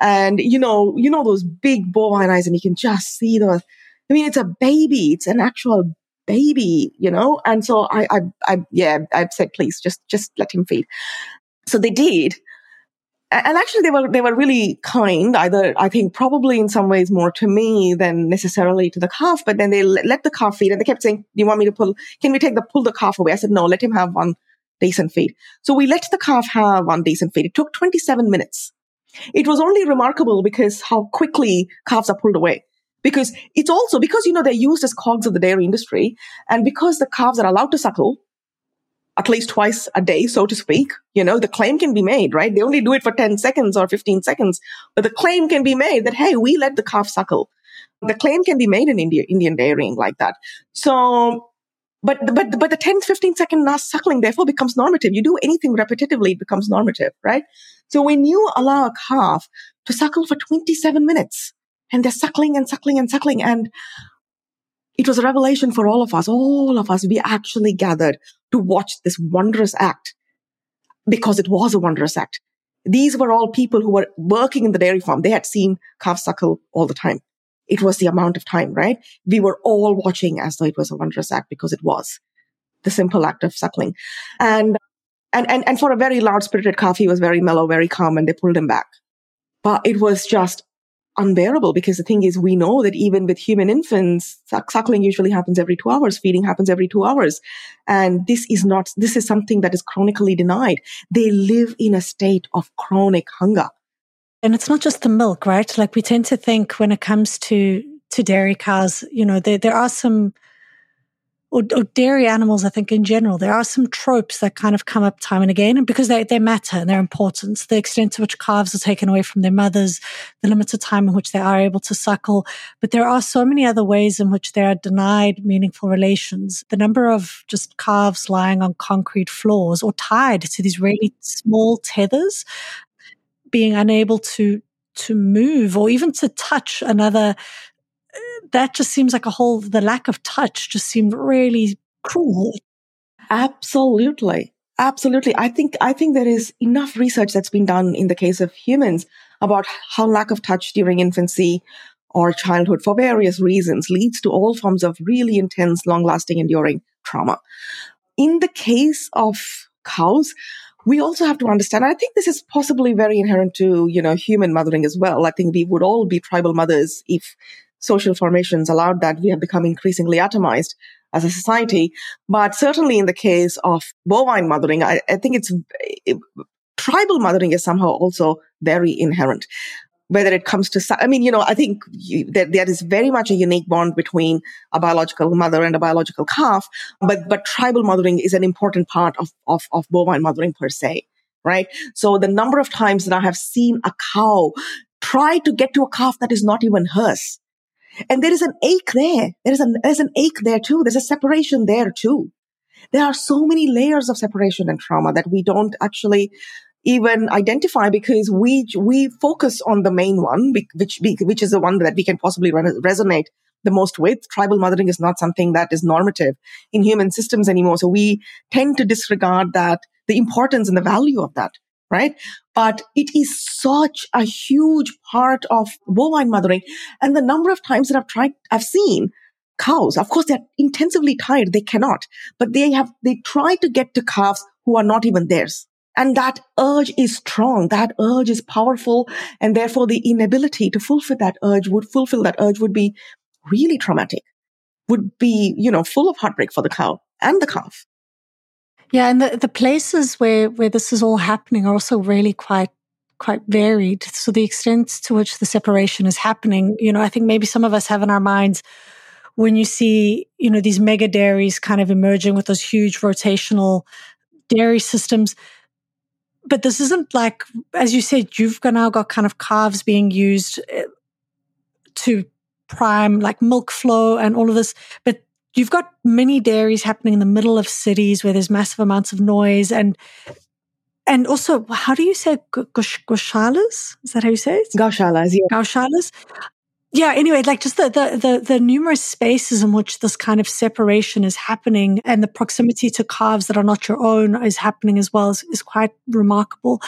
and you know, you know those big bovine eyes, and you can just see the. I mean, it's a baby. It's an actual baby, you know? And so I, I, I, yeah, I said, please just, just let him feed. So they did. And actually they were, they were really kind, either, I think probably in some ways more to me than necessarily to the calf, but then they let the calf feed and they kept saying, do you want me to pull, can we take the, pull the calf away? I said, no, let him have one decent feed. So we let the calf have one decent feed. It took 27 minutes. It was only remarkable because how quickly calves are pulled away because it's also because, you know, they're used as cogs of the dairy industry and because the calves are allowed to suckle at least twice a day, so to speak, you know, the claim can be made, right? They only do it for 10 seconds or 15 seconds, but the claim can be made that, hey, we let the calf suckle. The claim can be made in India, Indian dairying like that. So, but, but, but the 10, 15 second suckling therefore becomes normative. You do anything repetitively, it becomes normative, right? So when you allow a calf to suckle for 27 minutes, and they're suckling and suckling and suckling. And it was a revelation for all of us. All of us, we actually gathered to watch this wondrous act because it was a wondrous act. These were all people who were working in the dairy farm. They had seen calf suckle all the time. It was the amount of time, right? We were all watching as though it was a wondrous act because it was the simple act of suckling. And, and, and, and for a very loud spirited calf, he was very mellow, very calm, and they pulled him back. But it was just unbearable because the thing is, we know that even with human infants, suckling usually happens every two hours, feeding happens every two hours. And this is not, this is something that is chronically denied. They live in a state of chronic hunger. And it's not just the milk, right? Like we tend to think when it comes to, to dairy cows, you know, there, there are some or, or, dairy animals, I think in general, there are some tropes that kind of come up time and again. And because they, they matter and they're important, the extent to which calves are taken away from their mothers, the limited time in which they are able to suckle. But there are so many other ways in which they are denied meaningful relations. The number of just calves lying on concrete floors or tied to these really small tethers, being unable to to move or even to touch another that just seems like a whole, the lack of touch just seemed really cruel. Absolutely. Absolutely. I think, I think there is enough research that's been done in the case of humans about how lack of touch during infancy or childhood for various reasons leads to all forms of really intense, long lasting, enduring trauma. In the case of cows, we also have to understand, I think this is possibly very inherent to, you know, human mothering as well. I think we would all be tribal mothers if social formations allowed that, we have become increasingly atomized. as a society. But certainly in the case of bovine mothering, I, I think it's it, tribal mothering is somehow also very inherent. Whether it comes to, I mean, you know, I think you, there, there is very much a unique bond between a biological mother and a biological calf, but, but tribal mothering is an important part of, of, of bovine mothering per se right? So the number of times that I have seen a cow try to get to a calf that is not even hers. And there is an ache there. There is an, there's an ache there too. There's a separation there too. There are so many layers of separation and trauma that we don't actually even identify because we, we focus on the main one, which, which is the one that we can possibly resonate the most with. Tribal mothering is not something that is normative in human systems anymore. So we tend to disregard that, the importance and the value of that right? But it is such a huge part of bovine mothering. And the number of times that I've tried, I've seen cows, of course, they're intensively tired. They cannot, but they have, they try to get to calves who are not even theirs. And that urge is strong. That urge is powerful. And therefore the inability to fulfill that urge would fulfill that urge would be really traumatic, would be, you know, full of heartbreak for the cow and the calf. Yeah, and the, the places where, where this is all happening are also really quite quite varied. So the extent to which the separation is happening, you know, I think maybe some of us have in our minds when you see, you know, these mega dairies kind of emerging with those huge rotational dairy systems. But this isn't like, as you said, you've now got kind of calves being used eh, to prime like milk flow and all of this. But you've got many dairies happening in the middle of cities where there's massive amounts of noise and and also how do you say goshalas? Is that how you say it? Gaushalas yeah. Gaushalas yeah anyway like just the, the, the the numerous spaces in which this kind of separation is happening and the proximity to calves that are not your own is happening as well is, is quite remarkable.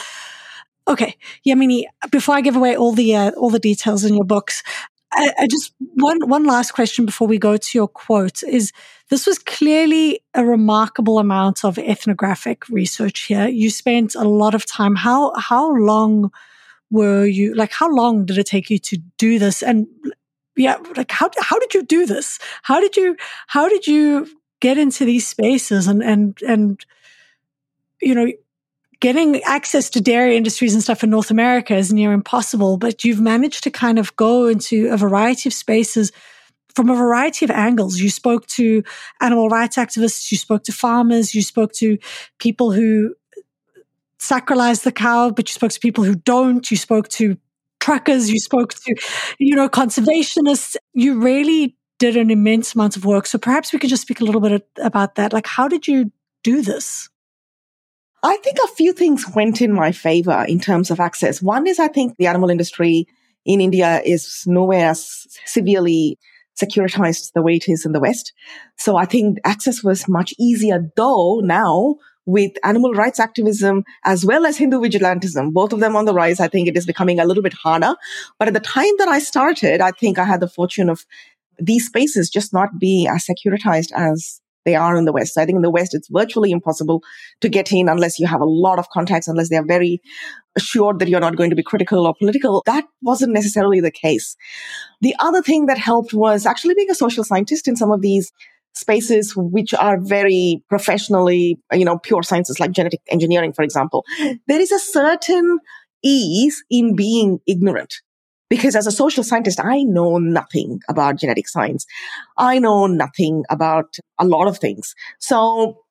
Okay yamini before i give away all the uh, all the details in your books I, I just one one last question before we go to your quote is this was clearly a remarkable amount of ethnographic research here. You spent a lot of time. How how long were you like how long did it take you to do this? And yeah, like how how did you do this? How did you how did you get into these spaces and and and you know getting access to dairy industries and stuff in North America is near impossible, but you've managed to kind of go into a variety of spaces from a variety of angles. You spoke to animal rights activists, you spoke to farmers, you spoke to people who sacralize the cow, but you spoke to people who don't. You spoke to truckers, you spoke to, you know, conservationists. You really did an immense amount of work. So perhaps we could just speak a little bit about that. Like, how did you do this? I think a few things went in my favor in terms of access. One is I think the animal industry in India is nowhere as severely securitized the way it is in the West. So I think access was much easier, though now with animal rights activism as well as Hindu vigilantism, both of them on the rise, I think it is becoming a little bit harder. But at the time that I started, I think I had the fortune of these spaces just not being as securitized as they are in the West. So I think in the West, it's virtually impossible to get in unless you have a lot of contacts, unless they're very assured that you're not going to be critical or political. That wasn't necessarily the case. The other thing that helped was actually being a social scientist in some of these spaces which are very professionally, you know, pure sciences like genetic engineering, for example. There is a certain ease in being ignorant. Because as a social scientist, I know nothing about genetic science. I know nothing about a lot of things. So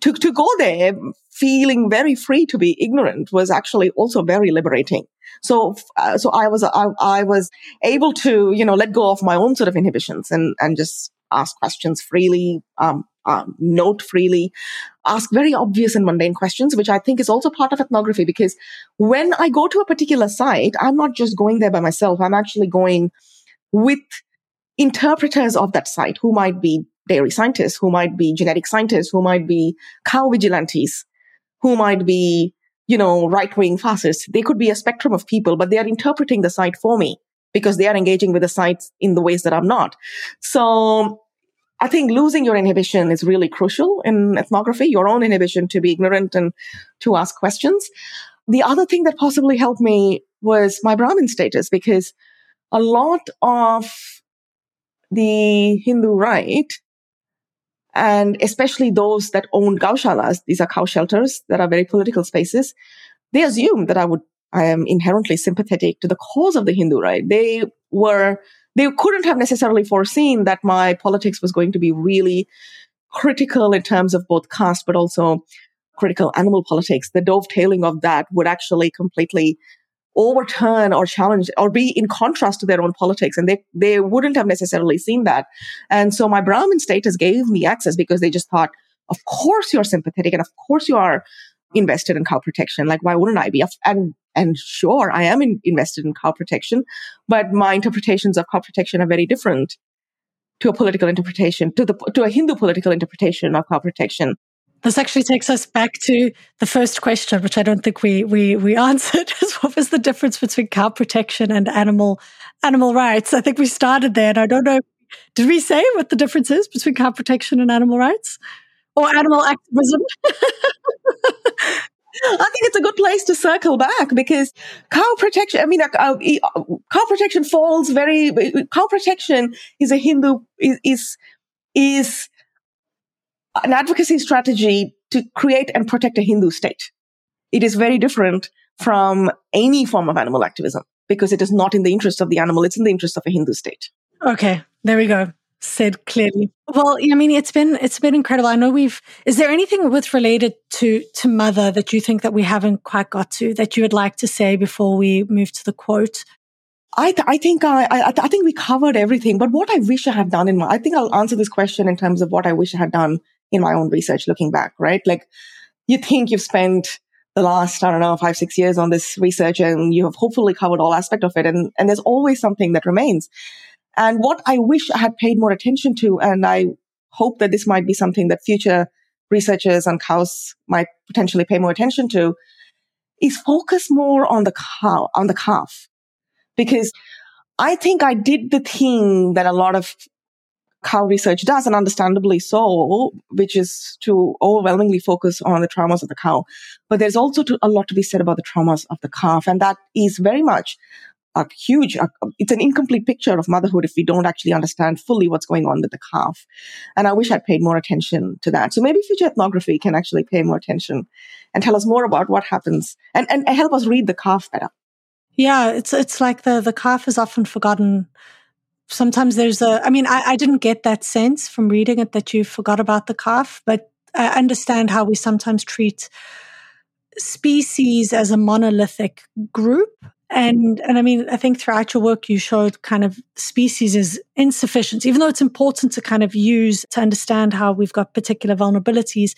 to, to go there feeling very free to be ignorant was actually also very liberating. So, uh, so I was, I, I was able to, you know, let go of my own sort of inhibitions and, and just ask questions freely, um, um, note freely, ask very obvious and mundane questions, which I think is also part of ethnography because when I go to a particular site, I'm not just going there by myself. I'm actually going with interpreters of that site who might be dairy scientists, who might be genetic scientists, who might be cow vigilantes, who might be, you know, right wing fascists. They could be a spectrum of people, but they are interpreting the site for me because they are engaging with the sites in the ways that I'm not. So I think losing your inhibition is really crucial in ethnography, your own inhibition to be ignorant and to ask questions. The other thing that possibly helped me was my Brahmin status because a lot of the Hindu right And especially those that own gaushalas, these are cow shelters that are very political spaces. They assume that I would, I am inherently sympathetic to the cause of the Hindu right. They were, they couldn't have necessarily foreseen that my politics was going to be really critical in terms of both caste, but also critical animal politics. The dovetailing of that would actually completely overturn or challenge or be in contrast to their own politics. And they, they wouldn't have necessarily seen that. And so my Brahmin status gave me access because they just thought, of course you're sympathetic and of course you are invested in cow protection. Like, why wouldn't I be? And, and sure, I am in, invested in cow protection, but my interpretations of cow protection are very different to a political interpretation, to the, to a Hindu political interpretation of cow protection. This actually takes us back to the first question, which I don't think we we we answered. Is what was the difference between cow protection and animal animal rights? I think we started there, and I don't know. Did we say what the difference is between cow protection and animal rights or animal activism? I think it's a good place to circle back because cow protection, I mean, uh, uh, uh cow protection falls very, cow protection is a Hindu, is, is, is an advocacy strategy to create and protect a Hindu state. It is very different from any form of animal activism because it is not in the interest of the animal. It's in the interest of a Hindu state. Okay. There we go. Said clearly. Well, I mean, it's been, it's been incredible. I know we've, is there anything with related to, to mother that you think that we haven't quite got to that you would like to say before we move to the quote? I, th- I think I, I, I, think we covered everything. But what I wish I had done in my, I think I'll answer this question in terms of what I wish I had done in my own research looking back, right? Like you think you've spent the last, I don't know, five, six years on this research and you have hopefully covered all aspect of it. And, and there's always something that remains. And what I wish I had paid more attention to, and I hope that this might be something that future researchers on cows might potentially pay more attention to, is focus more on the cow, on the calf. Because I think I did the thing that a lot of cow research does, and understandably so, which is to overwhelmingly focus on the traumas of the cow. But there's also to, a lot to be said about the traumas of the calf, and that is very much a huge, a, it's an incomplete picture of motherhood if we don't actually understand fully what's going on with the calf. And I wish I'd paid more attention to that. So maybe future ethnography can actually pay more attention and tell us more about what happens and, and help us read the calf better. Yeah, it's it's like the the calf is often forgotten sometimes there's a, I mean, I, I didn't get that sense from reading it that you forgot about the calf, but I understand how we sometimes treat species as a monolithic group. And, and I mean, I think throughout your work, you showed kind of species is insufficient, even though it's important to kind of use to understand how we've got particular vulnerabilities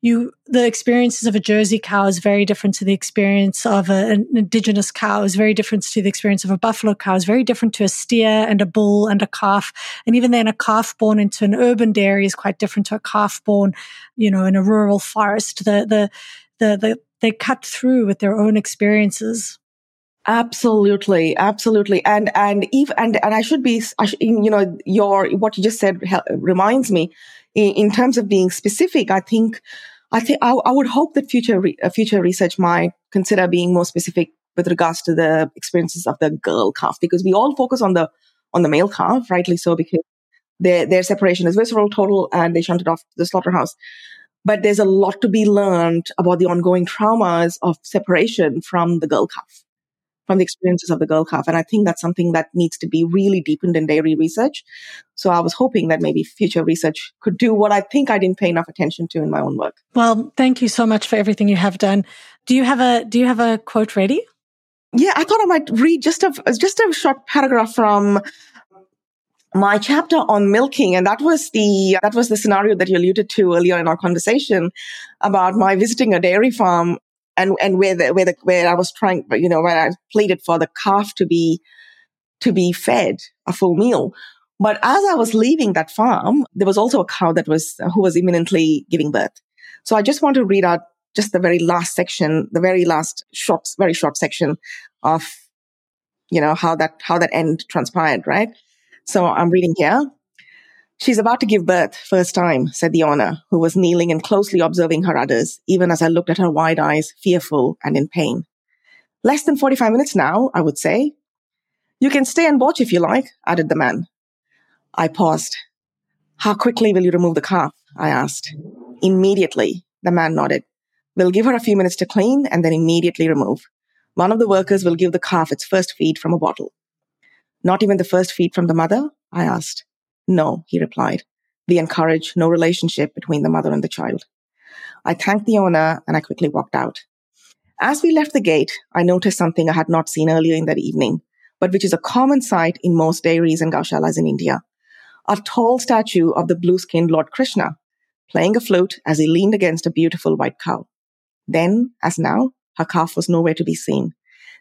you the experiences of a Jersey cow is very different to the experience of a, an indigenous cow, is very different to the experience of a buffalo cow, is very different to a steer and a bull and a calf. And even then a calf born into an urban dairy is quite different to a calf born, you know, in a rural forest. The the the, the they cut through with their own experiences. Absolutely, absolutely, and and if and and I should be, I should, you know, your what you just said reminds me in, in terms of being specific. I think, I think I, I would hope that future re, uh, future research might consider being more specific with regards to the experiences of the girl calf because we all focus on the on the male calf, rightly so, because their their separation is visceral, total, and they shunted off to the slaughterhouse. But there's a lot to be learned about the ongoing traumas of separation from the girl calf from the experiences of the girl calf. And I think that's something that needs to be really deepened in dairy research. So I was hoping that maybe future research could do what I think I didn't pay enough attention to in my own work. Well, thank you so much for everything you have done. Do you have a do you have a quote ready? Yeah, I thought I might read just a just a short paragraph from my chapter on milking and that was the that was the scenario that you alluded to earlier in our conversation about my visiting a dairy farm and and where the where the where I was trying, you know, where I pleaded for the calf to be to be fed a full meal. But as I was leaving that farm, there was also a cow that was uh, who was imminently giving birth. So I just want to read out just the very last section, the very last short, very short section of, you know, how that how that end transpired, right? So I'm reading here. She's about to give birth, first time, said the owner, who was kneeling and closely observing her udders, even as I looked at her wide eyes, fearful and in pain. Less than 45 minutes now, I would say. You can stay and watch if you like, added the man. I paused. How quickly will you remove the calf? I asked. Immediately, the man nodded. We'll give her a few minutes to clean and then immediately remove. One of the workers will give the calf its first feed from a bottle. Not even the first feed from the mother? I asked. No, he replied. We encourage no relationship between the mother and the child. I thanked the owner and I quickly walked out. As we left the gate, I noticed something I had not seen earlier in that evening, but which is a common sight in most dairies and gaushalas in India. A tall statue of the blue-skinned Lord Krishna playing a flute as he leaned against a beautiful white cow. Then, as now, her calf was nowhere to be seen.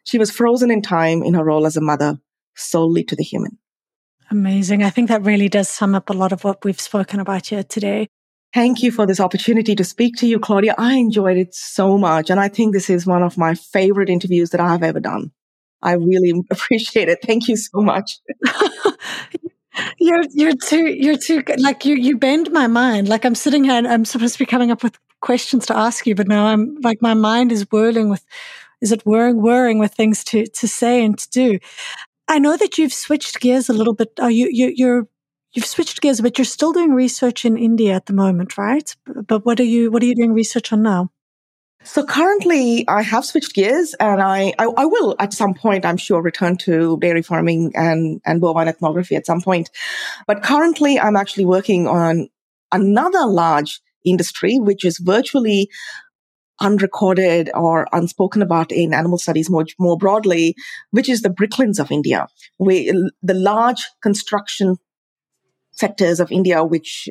She was frozen in time in her role as a mother, solely to the human. Amazing. I think that really does sum up a lot of what we've spoken about here today. Thank you for this opportunity to speak to you, Claudia. I enjoyed it so much. And I think this is one of my favorite interviews that I've ever done. I really appreciate it. Thank you so much. you're you're too you're too like you you bend my mind. Like I'm sitting here and I'm supposed to be coming up with questions to ask you, but now I'm like my mind is whirling with is it whirring whirring with things to to say and to do. I know that you've switched gears a little bit. Are you you you're you've switched gears, but you're still doing research in India at the moment, right? But what are you what are you doing research on now? So currently I have switched gears and I, I, I, will at some point, I'm sure, return to dairy farming and, and bovine ethnography at some point. But currently I'm actually working on another large industry, which is virtually unrecorded or unspoken about in animal studies more, more broadly, which is the brick kilns of India, we, the large construction sectors of India, which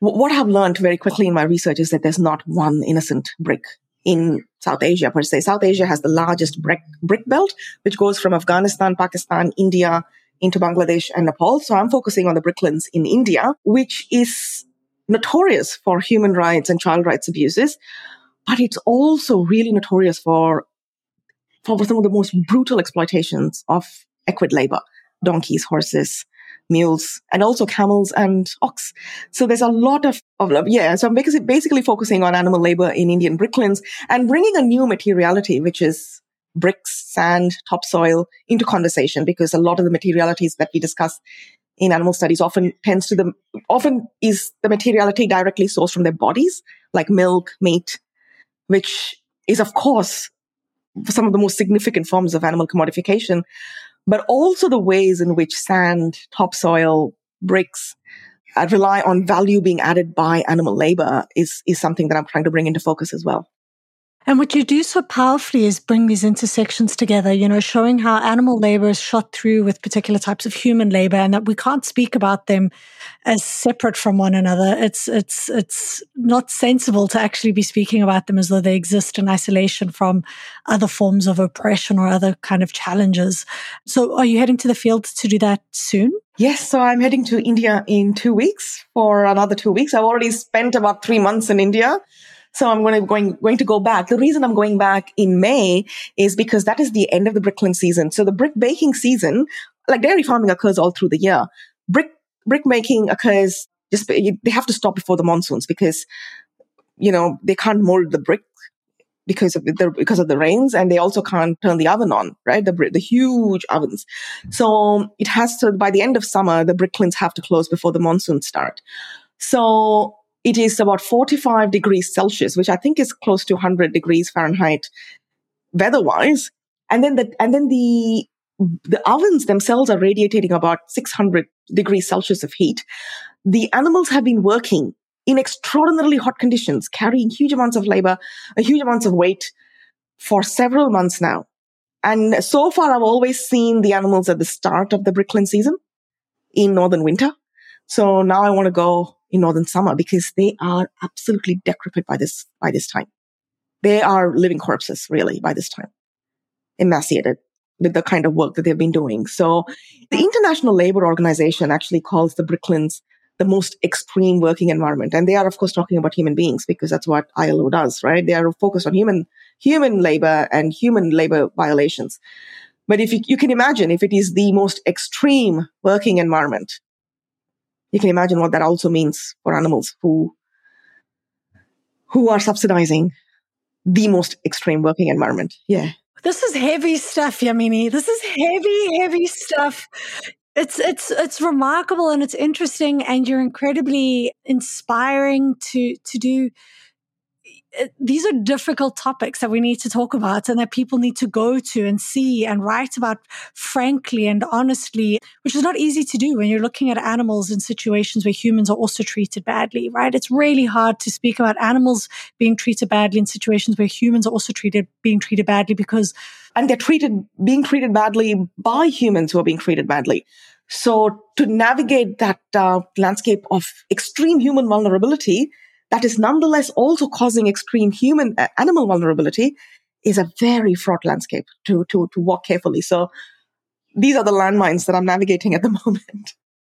what I've learned very quickly in my research is that there's not one innocent brick in South Asia per se. South Asia has the largest brick, brick belt, which goes from Afghanistan, Pakistan, India, into Bangladesh and Nepal. So I'm focusing on the brick kilns in India, which is notorious for human rights and child rights abuses, but it's also really notorious for, for some of the most brutal exploitations of equid labor, donkeys, horses, mules and also camels and ox. So there's a lot of, of yeah. So I'm basically, basically focusing on animal labor in Indian brick kilns and bringing a new materiality, which is bricks, sand, topsoil into conversation because a lot of the materialities that we discuss in animal studies often tends to the, often is the materiality directly sourced from their bodies, like milk, meat, which is of course some of the most significant forms of animal commodification but also the ways in which sand, topsoil, bricks uh, rely on value being added by animal labor is, is something that I'm trying to bring into focus as well. And what you do so powerfully is bring these intersections together, you know, showing how animal labor is shot through with particular types of human labor and that we can't speak about them as separate from one another. It's, it's, it's not sensible to actually be speaking about them as though they exist in isolation from other forms of oppression or other kind of challenges. So are you heading to the field to do that soon? Yes, so I'm heading to India in two weeks for another two weeks. I've already spent about three months in India. So I'm going to, going, going to go back. The reason I'm going back in May is because that is the end of the brick kiln season. So the brick baking season, like dairy farming occurs all through the year. Brick, brick making occurs just, they have to stop before the monsoons because, you know, they can't mold the brick because of the because of the rains, and they also can't turn the oven on, right? The the huge ovens. So it has to by the end of summer, the brick kilns have to close before the monsoons start. So it is about 45 degrees Celsius, which I think is close to 100 degrees Fahrenheit weather-wise. And then the, and then the, the ovens themselves are radiating about 600 degrees Celsius of heat. The animals have been working in extraordinarily hot conditions, carrying huge amounts of labor, a huge amounts of weight for several months now. And so far, I've always seen the animals at the start of the brick kiln season in northern winter. So now I want to go in northern summer because they are absolutely decrepit by this by this time. They are living corpses, really, by this time, emaciated with the kind of work that they've been doing. So the International Labor Organization actually calls the brick kilns the most extreme working environment. And they are, of course, talking about human beings because that's what ILO does, right? They are focused on human, human labor and human labor violations. But if you, you can imagine, if it is the most extreme working environment, you can imagine what that also means for animals who who are subsidizing the most extreme working environment. Yeah. This is heavy stuff, Yamini. This is heavy, heavy stuff. it's it's it's remarkable and it's interesting and you're incredibly inspiring to to do these are difficult topics that we need to talk about and that people need to go to and see and write about frankly and honestly, which is not easy to do when you're looking at animals in situations where humans are also treated badly, right? It's really hard to speak about animals being treated badly in situations where humans are also treated, being treated badly because. And they're treated, being treated badly by humans who are being treated badly. So to navigate that uh, landscape of extreme human vulnerability, that is nonetheless also causing extreme human uh, animal vulnerability is a very fraught landscape to, to, to walk carefully. So these are the landmines that I'm navigating at the moment.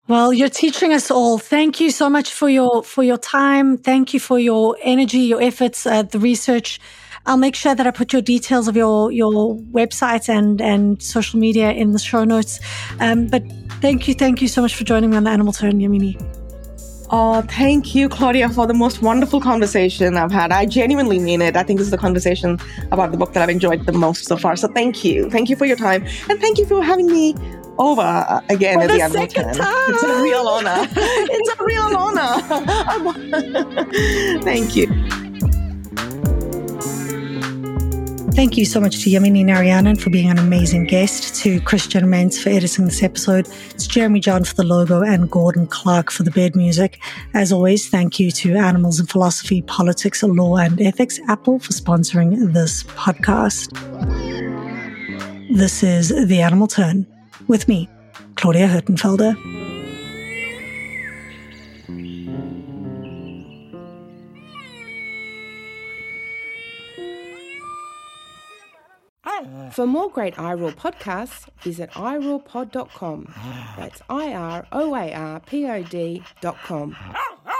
Well, you're teaching us all. Thank you so much for your for your time. Thank you for your energy, your efforts, the research. I'll make sure that I put your details of your your website and and social media in the show notes. Um, but thank you, thank you so much for joining me on the Animal Turn, Yamini. Oh, thank you, Claudia, for the most wonderful conversation I've had. I genuinely mean it. I think this is the conversation about the book that I've enjoyed the most so far. So thank you. Thank you for your time. And thank you for having me over uh, again for at the, the second time. It's a real honor. it's a real honor. thank you. Thank you so much to Yamini Narayanan for being an amazing guest, to Christian Mentz for editing this episode, it's Jeremy John for the logo, and Gordon Clarke for the bed music. As always, thank you to Animals and Philosophy, Politics, Law and Ethics, Apple, for sponsoring this podcast. This is The Animal Turn with me, Claudia Hirtenfelder. For more great iRoar podcasts, visit iroarpod.com. That's I R O A R P O D.com.